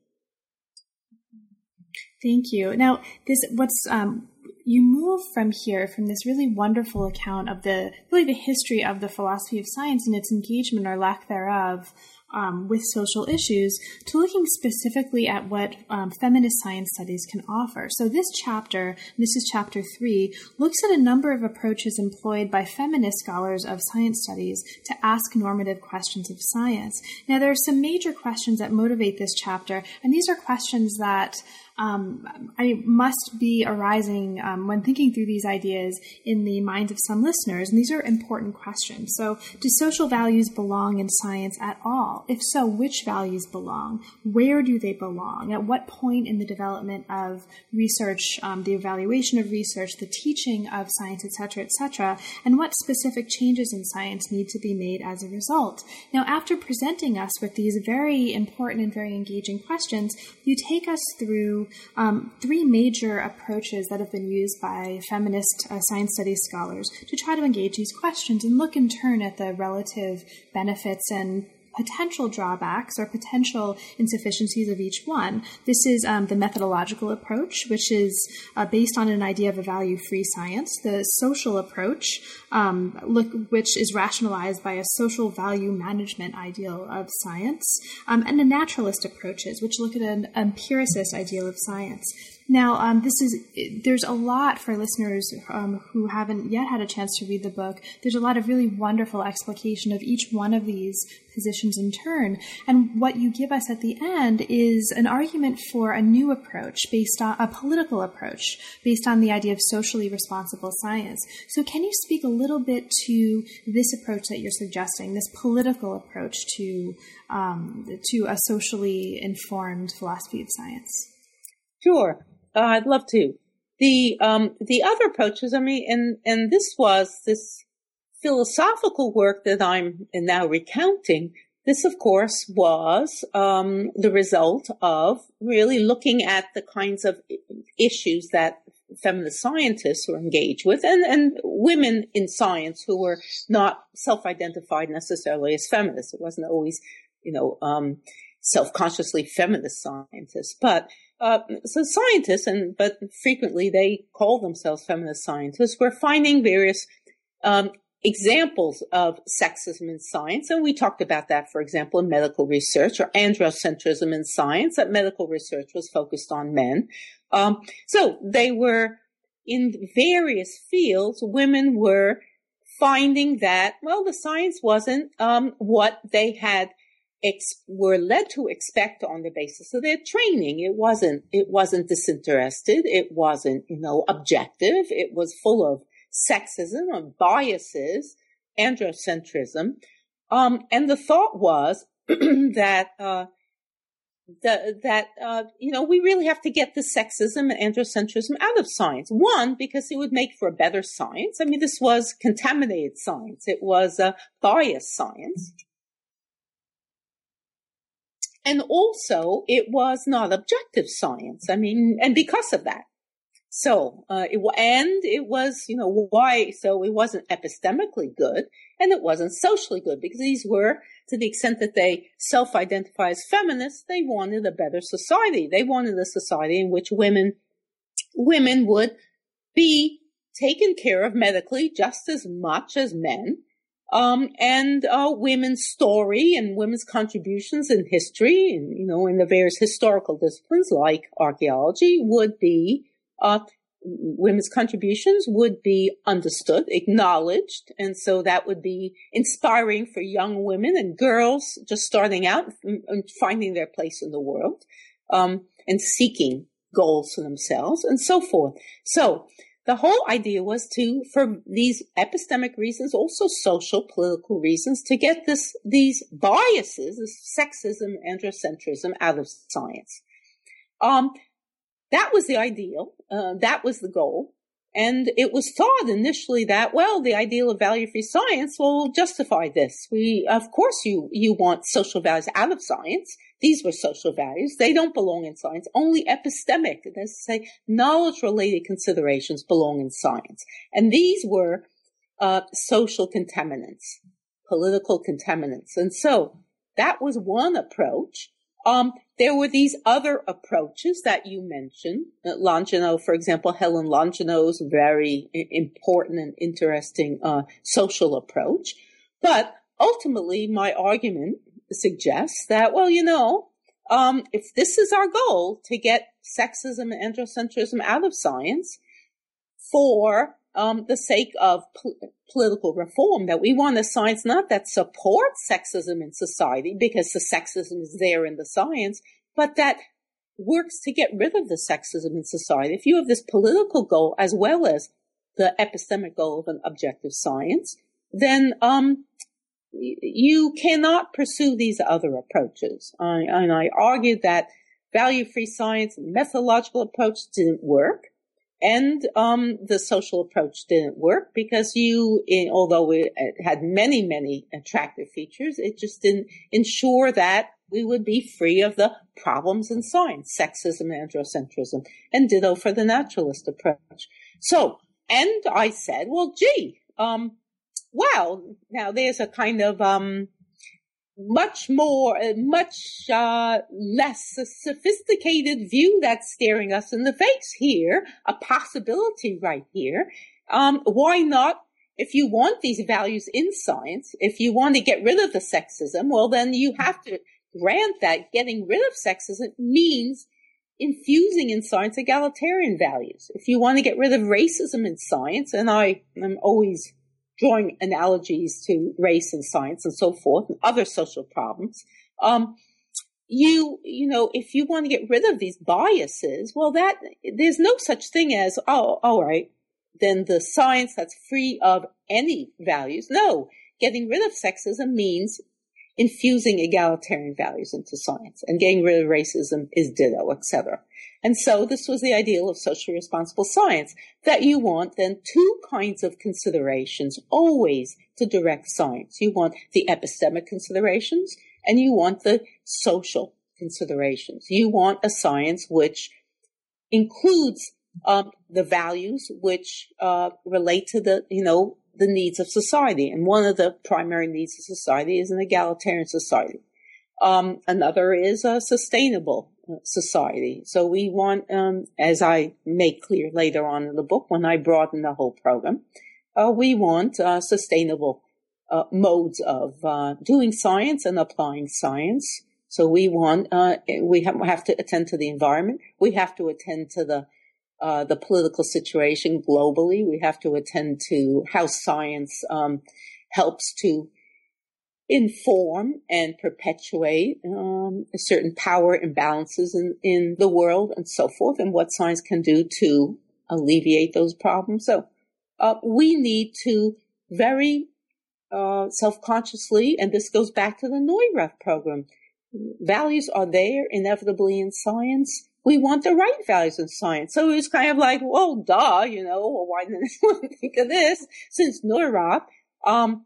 Thank you. Now, this what's um, you move from here from this really wonderful account of the really the history of the philosophy of science and its engagement or lack thereof um, with social issues to looking specifically at what um, feminist science studies can offer. So, this chapter, this is chapter three, looks at a number of approaches employed by feminist scholars of science studies to ask normative questions of science. Now, there are some major questions that motivate this chapter, and these are questions that um, I must be arising um, when thinking through these ideas in the minds of some listeners. And these are important questions. So, do social values belong in science at all? If so, which values belong? Where do they belong? At what point in the development of research, um, the evaluation of research, the teaching of science, etc., etc., and what specific changes in science need to be made as a result? Now, after presenting us with these very important and very engaging questions, you take us through um, three major approaches that have been used by feminist uh, science studies scholars to try to engage these questions and look in turn at the relative benefits and potential drawbacks or potential insufficiencies of each one. This is um, the methodological approach, which is uh, based on an idea of a value free science. The social approach, um, look, which is rationalized by a social value management ideal of science, um, and the naturalist approaches, which look at an empiricist ideal of science. Now, um, this is there's a lot for listeners um, who haven't yet had a chance to read the book. There's a lot of really wonderful explication of each one of these positions in turn, and what you give us at the end is an argument for a new approach based on a political approach based on the idea of socially responsible science. So, can you speak a little bit to this approach that you're suggesting, this political approach to um, to a socially informed philosophy of science? Sure. Uh, I'd love to. The um, the other approaches, I mean, and and this was this philosophical work that I'm now recounting. This, of course, was um, the result of really looking at the kinds of issues that feminist scientists were engaged with, and, and women in science who were not self-identified necessarily as feminists. It wasn't always, you know, um, self-consciously feminist scientists, but uh, so scientists, and but frequently they call themselves feminist scientists, were finding various um, examples of sexism in science. And we talked about that, for example, in medical research or androcentrism in science, that medical research was focused on men. Um, so they were in various fields, women were finding that, well, the science wasn't um, what they had ex- were led to expect on the basis of their training. It wasn't, it wasn't disinterested. It wasn't, you know, objective. It was full of sexism and biases, androcentrism. Um, and the thought was [CLEARS THROAT] that, uh, the, that uh, you know we really have to get the sexism and androcentrism out of science. One, because it would make for a better science. I mean, this was contaminated science. It was a biased science. And also, it was not objective science. I mean, and because of that, so, uh, it, and it was, you know, why, so it wasn't epistemically good and it wasn't socially good because these were, to the extent that they self-identify as feminists, they wanted a better society. They wanted a society in which women, women would be taken care of medically just as much as men. Um, and uh, women's story and women's contributions in history and you know in the various historical disciplines like archaeology would be uh, women's contributions would be understood, acknowledged. And so that would be inspiring for young women and girls just starting out and finding their place in the world, um, and seeking goals for themselves and so forth. So the whole idea was to, for these epistemic reasons, also social, political reasons, to get this, these biases, this sexism, androcentrism out of science. Um, that was the ideal. Uh, that was the goal. And it was thought initially that, well, the ideal of value-free science will justify this. We, of course, you, you want social values out of science. These were social values. They don't belong in science. Only epistemic, that's to say, knowledge-related considerations belong in science. And these were, uh, social contaminants, political contaminants. And so that was one approach. Um, there were these other approaches that you mentioned. Longino, for example, Helen Longino's very important and interesting uh, social approach. But ultimately, my argument suggests that, well, you know, um, if this is our goal to get sexism and androcentrism out of science for um, the sake of pol- political reform, that we want a science not that supports sexism in society because the sexism is there in the science, but that works to get rid of the sexism in society. If you have this political goal as well as the epistemic goal of an objective science, then um, you cannot pursue these other approaches. I, and I argued that value-free science, methodological approach didn't work and um, the social approach didn't work because you, in, although it had many, many attractive features, it just didn't ensure that we would be free of the problems in science, sexism, androcentrism, and ditto for the naturalist approach. So, and I said, well, gee, um, well, now there's a kind of um, much more, uh, much uh, less sophisticated view that's staring us in the face here, a possibility right here. Um, why not? If you want these values in science, if you want to get rid of the sexism, well, then you have to grant that getting rid of sexism means infusing in science egalitarian values. If you want to get rid of racism in science, and I am always drawing analogies to race and science and so forth and other social problems. Um, you, you know, if you want to get rid of these biases, well, that, there's no such thing as, oh, all right, then the science that's free of any values. No, getting rid of sexism means infusing egalitarian values into science and getting rid of racism is ditto, etc. And so this was the ideal of socially responsible science, that you want then two kinds of considerations always to direct science. You want the epistemic considerations and you want the social considerations. You want a science which includes um, the values which uh, relate to the, you know, the needs of society. And one of the primary needs of society is an egalitarian society. Um, another is a sustainable uh, society. So we want, um, as I make clear later on in the book, when I broaden the whole program, uh, we want uh, sustainable uh, modes of uh, doing science and applying science. So we want uh, we have, have, to attend to the environment. We have to attend to the the political situation globally. We have to attend to how science um, helps to inform and perpetuate um, certain power imbalances in, in the world and so forth, and what science can do to alleviate those problems. So uh, we need to very uh, self-consciously, and this goes back to the Neurath program. Values are there inevitably in science. We want the right values in science. So it's kind of like, well, duh, you know, well, why didn't [LAUGHS] anyone think of this? Since Neurath, um,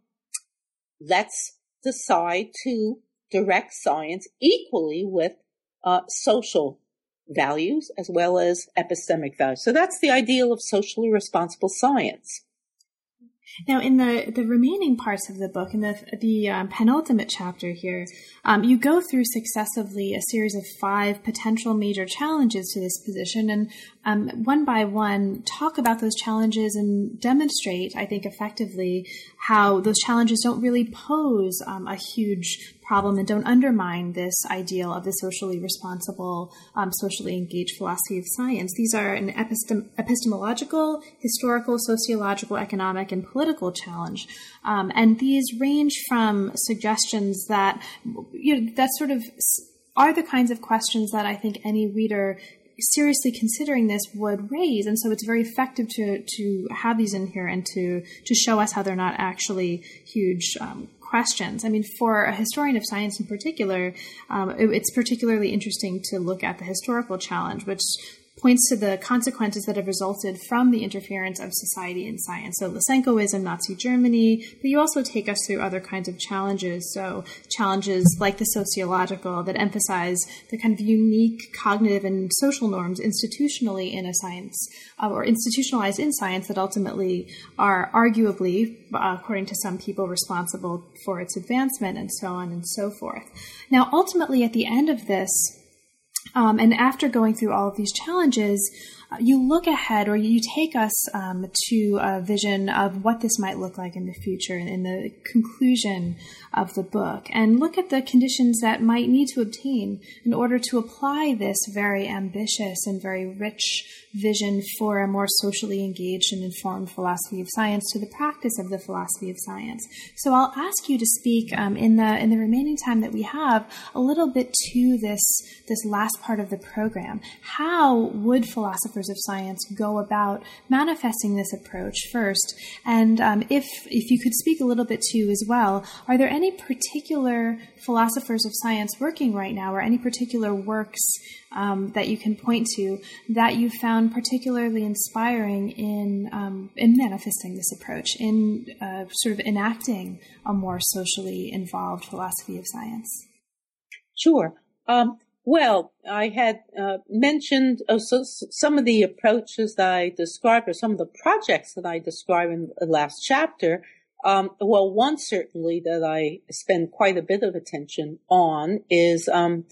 let's decide to direct science equally with uh, social values as well as epistemic values. So that's the ideal of socially responsible science. Now, in the, the remaining parts of the book, in the, the um, penultimate chapter here, um, you go through successively a series of five potential major challenges to this position, and um, one by one talk about those challenges and demonstrate, I think, effectively how those challenges don't really pose um, a huge problem and don't undermine this ideal of the socially responsible, um, socially engaged philosophy of science. These are an epistem- epistemological, historical, sociological, economic, and political challenge. Um, and these range from suggestions that, you know, that sort of are the kinds of questions that I think any reader seriously considering this would raise. And so it's very effective to, to have these in here and to, to show us how they're not actually huge um, questions. I mean, for a historian of science in particular, um, it, it's particularly interesting to look at the historical challenge, which points to the consequences that have resulted from the interference of society in science. So Lysenkoism, Nazi Germany, but you also take us through other kinds of challenges. So challenges like the sociological that emphasize the kind of unique cognitive and social norms institutionally in a science uh, or institutionalized in science that ultimately are arguably, uh, according to some people, responsible for its advancement and so on and so forth. Now, ultimately, at the end of this, um, and after going through all of these challenges, uh, you look ahead or you take us um, to a vision of what this might look like in the future and in the conclusion of the book and look at the conditions that might need to obtain in order to apply this very ambitious and very rich vision for a more socially engaged and informed philosophy of science to the practice of the philosophy of science. So I'll ask you to speak um, in the in the remaining time that we have a little bit to this this last part of the program. How would philosophers of science go about manifesting this approach first? And um, if if you could speak a little bit to as well, are there any particular philosophers of science working right now, or any particular works um, that you can point to that you found particularly inspiring in um, in manifesting this approach, in uh, sort of enacting a more socially involved philosophy of science? Sure. Um, well, I had uh, mentioned uh, so, some of the approaches that I described, or some of the projects that I described in the last chapter. Um, well, one certainly that I spend quite a bit of attention on is um,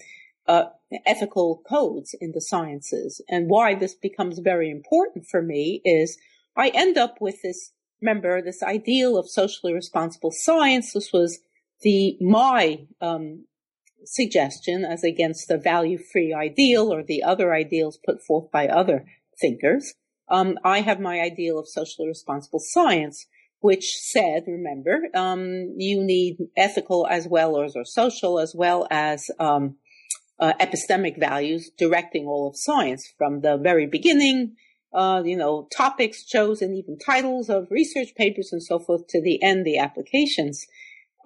uh, ethical codes in the sciences. And why this becomes very important for me is I end up with this, remember, this ideal of socially responsible science. This was the, my, um, suggestion as against the value free ideal or the other ideals put forth by other thinkers. Um, I have my ideal of socially responsible science, which said, remember, um, you need ethical as well as or social as well as um, uh, epistemic values directing all of science from the very beginning, uh, you know, topics chosen, even titles of research papers and so forth to the end, the applications.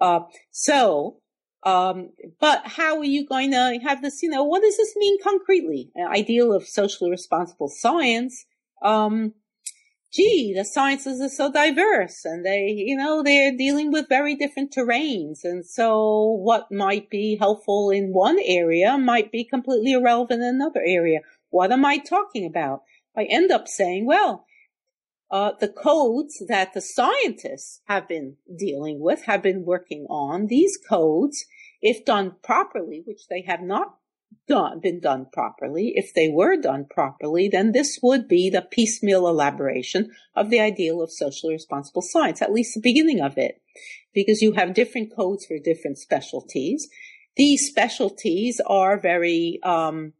Uh, so, um, but how are you going to have this, you know, what does this mean concretely? An ideal of socially responsible science. Um, gee, the sciences are so diverse and they, you know, they're dealing with very different terrains. And so what might be helpful in one area might be completely irrelevant in another area. What am I talking about? I end up saying, well, uh, the codes that the scientists have been dealing with, have been working on, these codes, if done properly, which they have not done, been done properly, if they were done properly, then this would be the piecemeal elaboration of the ideal of socially responsible science, at least the beginning of it, because you have different codes for different specialties. These specialties are very, um,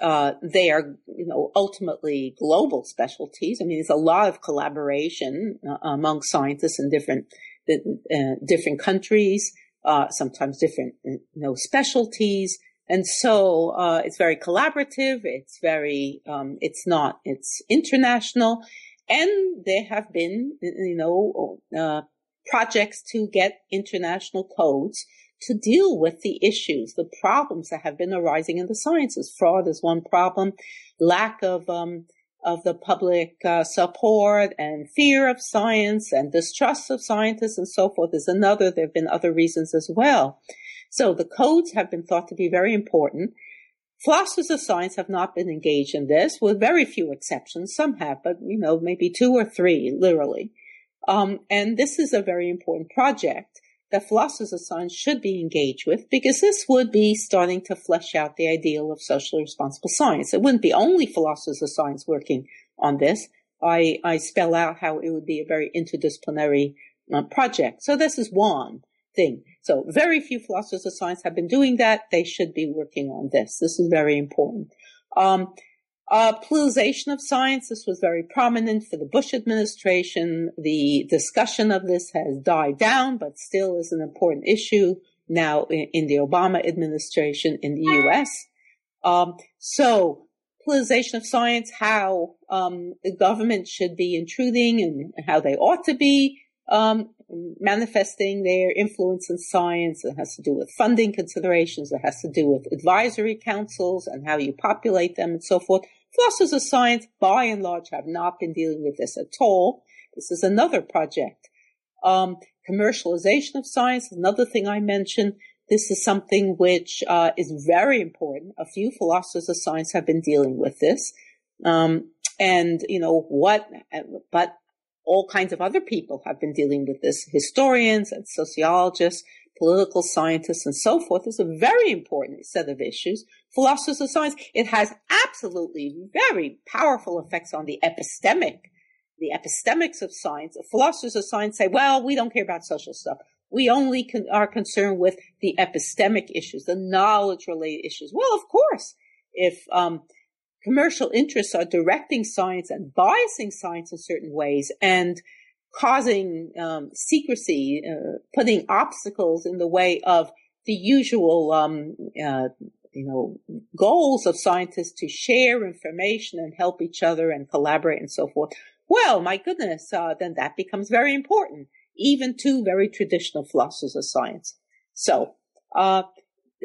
uh, they are, you know, ultimately global specialties. I mean, there's a lot of collaboration uh, among scientists in different, uh, different countries, uh, sometimes different, you know, specialties. And so, uh, it's very collaborative. It's very, um, it's not, it's international. And there have been, you know, uh, projects to get international codes to deal with the issues, the problems that have been arising in the sciences. Fraud is one problem, lack of um, of the public uh, support and fear of science and distrust of scientists and so forth is another. There have been other reasons as well. So the codes have been thought to be very important. Philosophers of science have not been engaged in this, with very few exceptions. Some have, but you know, maybe two or three, literally. Um, and this is a very important project that philosophers of science should be engaged with because this would be starting to flesh out the ideal of socially responsible science. It wouldn't be only philosophers of science working on this. I, I spell out how it would be a very interdisciplinary uh, project. So this is one thing. So very few philosophers of science have been doing that. They should be working on this. This is very important. Um, uh, politicization of science, this was very prominent for the Bush administration. The discussion of this has died down, but still is an important issue now in, in the Obama administration in the U.S. Um, so, politicization of science, how um, the government should be intruding and how they ought to be um, manifesting their influence in science. It has to do with funding considerations. It has to do with advisory councils and how you populate them and so forth. Philosophers of science, by and large, have not been dealing with this at all. This is another project. Um, commercialization of science, another thing I mentioned. This is something which uh, is very important. A few philosophers of science have been dealing with this. Um, and, you know, what, but all kinds of other people have been dealing with this. Historians and sociologists political scientists and so forth is a very important set of issues. Philosophers of science, it has absolutely very powerful effects on the epistemic, the epistemics of science. Philosophers of science say, well, we don't care about social stuff. We only are concerned with the epistemic issues, the knowledge related issues. Well, of course, if, um, commercial interests are directing science and biasing science in certain ways and causing um, secrecy, uh, putting obstacles in the way of the usual, um, uh, you know, goals of scientists to share information and help each other and collaborate and so forth. Well, my goodness, uh, then that becomes very important, even to very traditional philosophers of science. So, uh,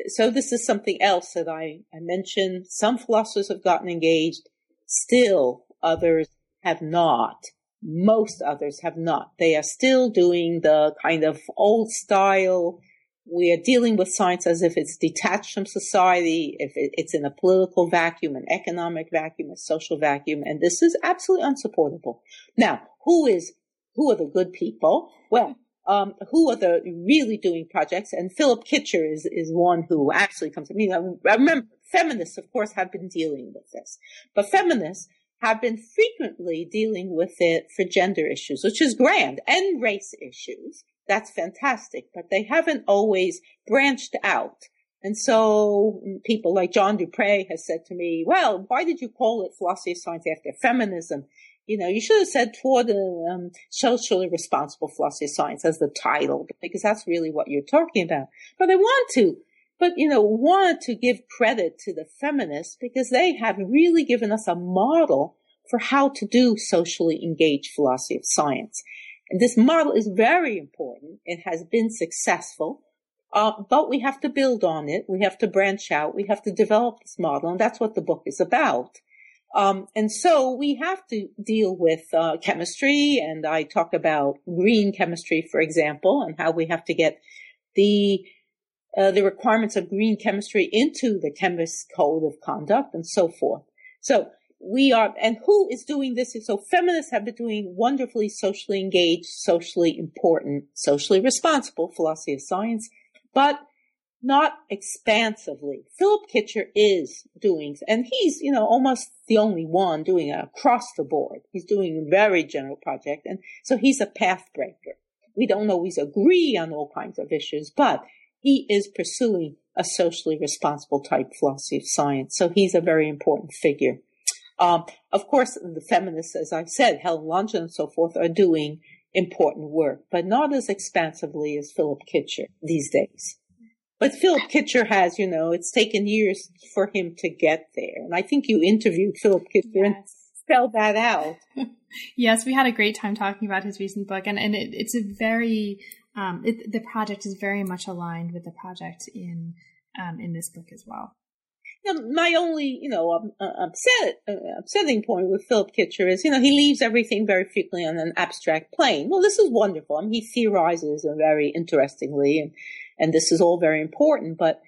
so this is something else that I, I mentioned. Some philosophers have gotten engaged, still others have not. Most others have not. They are still doing the kind of old style. We are dealing with science as if it's detached from society, if it's in a political vacuum, an economic vacuum, a social vacuum, and this is absolutely unsupportable. Now, who is, who are the good people? Well, um, who are the really doing projects? And Philip Kitcher is, is one who actually comes to me. I remember feminists, of course, have been dealing with this, but feminists have been frequently dealing with it for gender issues, which is grand, and race issues. That's fantastic, but they haven't always branched out. And so people like John Dupre has said to me, well, why did you call it philosophy of science after feminism? You know, you should have said toward the um, socially responsible philosophy of science as the title, because that's really what you're talking about. But I want to but you know, want to give credit to the feminists because they have really given us a model for how to do socially engaged philosophy of science. And this model is very important. It has been successful. Uh, but we have to build on it. We have to branch out. We have to develop this model. And that's what the book is about. Um, and so we have to deal with uh, chemistry. And I talk about green chemistry, for example, and how we have to get the uh, the requirements of green chemistry into the chemist code of conduct and so forth. So we are, and who is doing this? So feminists have been doing wonderfully socially engaged, socially important, socially responsible philosophy of science, but not expansively. Philip Kitcher is doing, and he's, you know, almost the only one doing it across the board. He's doing a very general project. And so he's a path breaker. We don't always agree on all kinds of issues, but he is pursuing a socially responsible type philosophy of science. So he's a very important figure. Um, of course, the feminists, as I've said, Helen Longino and so forth, are doing important work, but not as expansively as Philip Kitcher these days. But Philip Kitcher has, you know, it's taken years for him to get there. And I think you interviewed Philip Kitcher yes. and spelled that out. [LAUGHS] yes, we had a great time talking about his recent book. And, and it, it's a very, um, it, the project is very much aligned with the project in, um, in this book as well. Now, my only, you know, um, uh, upset, uh, upsetting point with Philip Kitcher is, you know, he leaves everything very frequently on an abstract plane. Well, this is wonderful. I mean, he theorizes very interestingly and and this is all very important. But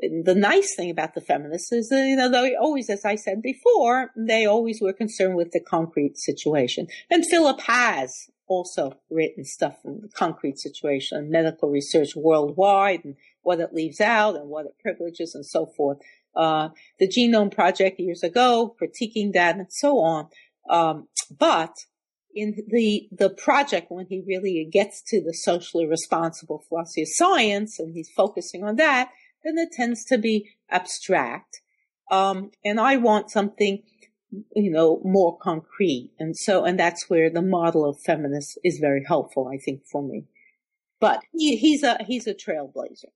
the nice thing about the feminists is that, you know, they always, as I said before, they always were concerned with the concrete situation. And Philip has also written stuff in the concrete situation, and medical research worldwide and what it leaves out and what it privileges and so forth. Uh, the Genome Project years ago, critiquing that and so on. Um, but in the the project when he really gets to the socially responsible philosophy of science and he's focusing on that, then it tends to be abstract. Um, and I want something, you know, more concrete. And so, and that's where the model of feminist is very helpful, I think, for me. But he, he's a he's a trailblazer.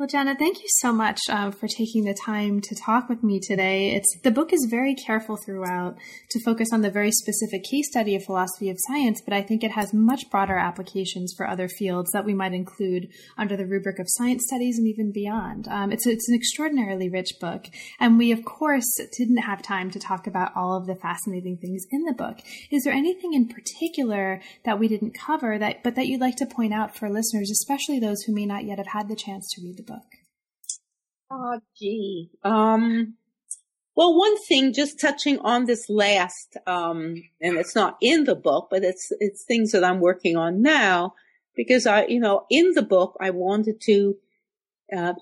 Well, Janet, thank you so much uh, for taking the time to talk with me today. It's the book is very careful throughout to focus on the very specific case study of philosophy of science, but I think it has much broader applications for other fields that we might include under the rubric of science studies and even beyond. Um, it's it's an extraordinarily rich book, and we of course didn't have time to talk about all of the fascinating things in the book. Is there anything in particular that we didn't cover that, but that you'd like to point out for listeners, especially those who may not yet have had the chance to read the book? Book? Oh, gee. Um, well, one thing, just touching on this last, um, and it's not in the book, but it's it's things that I'm working on now because I, you know, in the book I wanted to uh,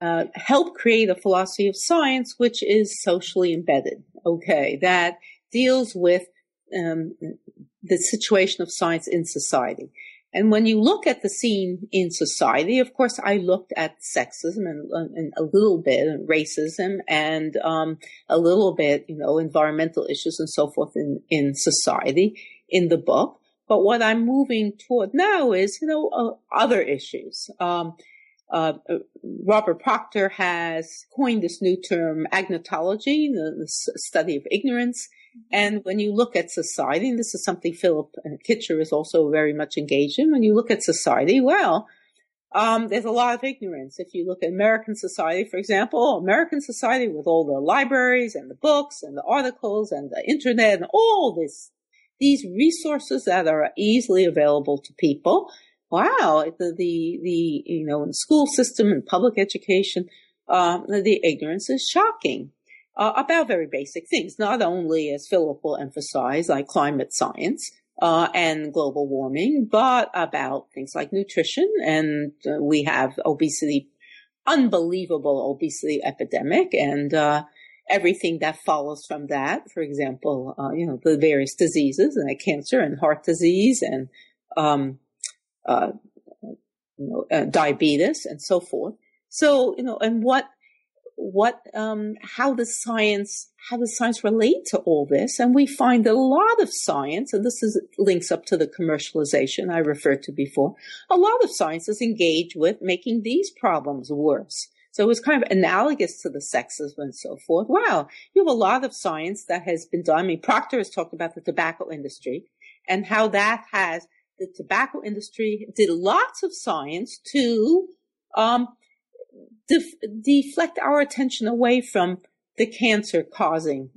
uh, help create a philosophy of science which is socially embedded. Okay, that deals with um, the situation of science in society. And when you look at the scene in society, of course, I looked at sexism and, and a little bit and racism and um, a little bit, you know, environmental issues and so forth in, in society in the book. But what I'm moving toward now is, you know, uh, other issues. Um, uh, Robert Proctor has coined this new term, agnotology, the, the study of ignorance. And when you look at society, and this is something Philip Kitcher is also very much engaged in, when you look at society, well, um, there's a lot of ignorance. If you look at American society, for example, American society with all the libraries and the books and the articles and the internet and all this, these resources that are easily available to people. Wow, the, the, the you know, in the school system and public education, uh, the ignorance is shocking uh, about very basic things, not only as Philip will emphasize, like climate science, uh, and global warming, but about things like nutrition. And uh, we have obesity, unbelievable obesity epidemic and, uh, everything that follows from that. For example, uh, you know, the various diseases and cancer and heart disease and, um, uh, you know, diabetes and so forth. So, you know, and what what um, how does science how does science relate to all this and we find a lot of science and this is links up to the commercialization i referred to before a lot of science is engaged with making these problems worse. So it's kind of analogous to the sexism and so forth. Wow you have a lot of science that has been done. I mean proctor has talked about the tobacco industry and how that has the tobacco industry did lots of science to um, def- deflect our attention away from the cancer causing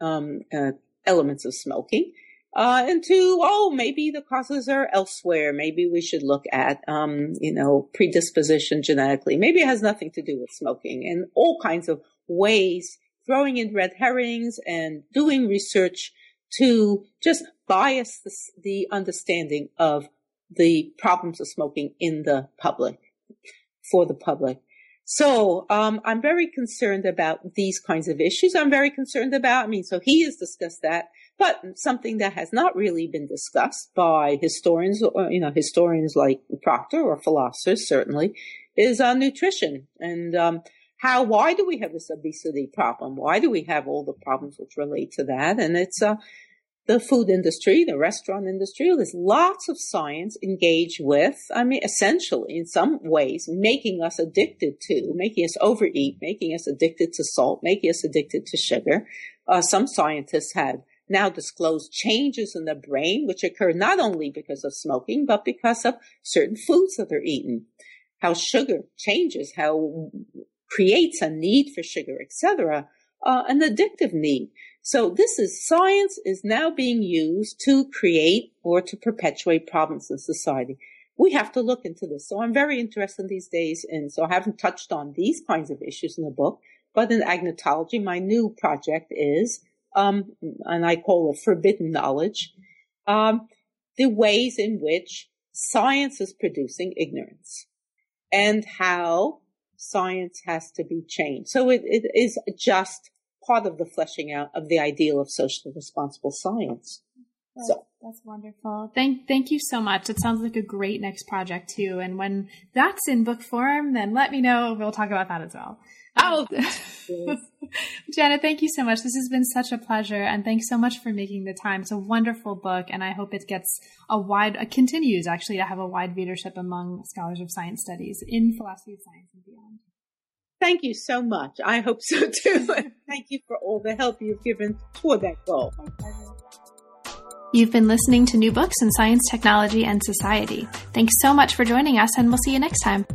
um, uh, elements of smoking uh, and to oh maybe the causes are elsewhere. Maybe we should look at um, you know predisposition genetically. Maybe it has nothing to do with smoking and all kinds of ways throwing in red herrings and doing research to just bias the, the understanding of the problems of smoking in the public, for the public. So um, I'm very concerned about these kinds of issues. I'm very concerned about. I mean, so he has discussed that, but something that has not really been discussed by historians, or, you know, historians like Proctor or philosophers certainly, is uh, nutrition and um, how. Why do we have this obesity problem? Why do we have all the problems which relate to that? And it's uh, the food industry, the restaurant industry, there's lots of science engaged with, I mean, essentially in some ways, making us addicted to, making us overeat, making us addicted to salt, making us addicted to sugar. Uh, some scientists have now disclosed changes in the brain, which occur not only because of smoking, but because of certain foods that are eaten. How sugar changes, how creates a need for sugar, etc., uh, an addictive need. So this is science is now being used to create or to perpetuate problems in society. We have to look into this. So I'm very interested these days in, so I haven't touched on these kinds of issues in the book, but in agnotology, my new project is, um, and I call it forbidden knowledge, um, the ways in which science is producing ignorance and how science has to be changed. So it, it is just part of the fleshing out of the ideal of socially responsible science. That's, so that's wonderful. Thank thank you so much. It sounds like a great next project too. And when that's in book form, then let me know. We'll talk about that as well. Oh, [LAUGHS] Janet, thank you so much. This has been such a pleasure, and thanks so much for making the time. It's a wonderful book, and I hope it gets a wide, uh, continues actually to have a wide readership among scholars of science studies in philosophy of science and beyond. Thank you so much. I hope so too. [LAUGHS] Thank you for all the help you've given toward that goal. You've been listening to New Books in Science, Technology, and Society. Thanks so much for joining us, and we'll see you next time.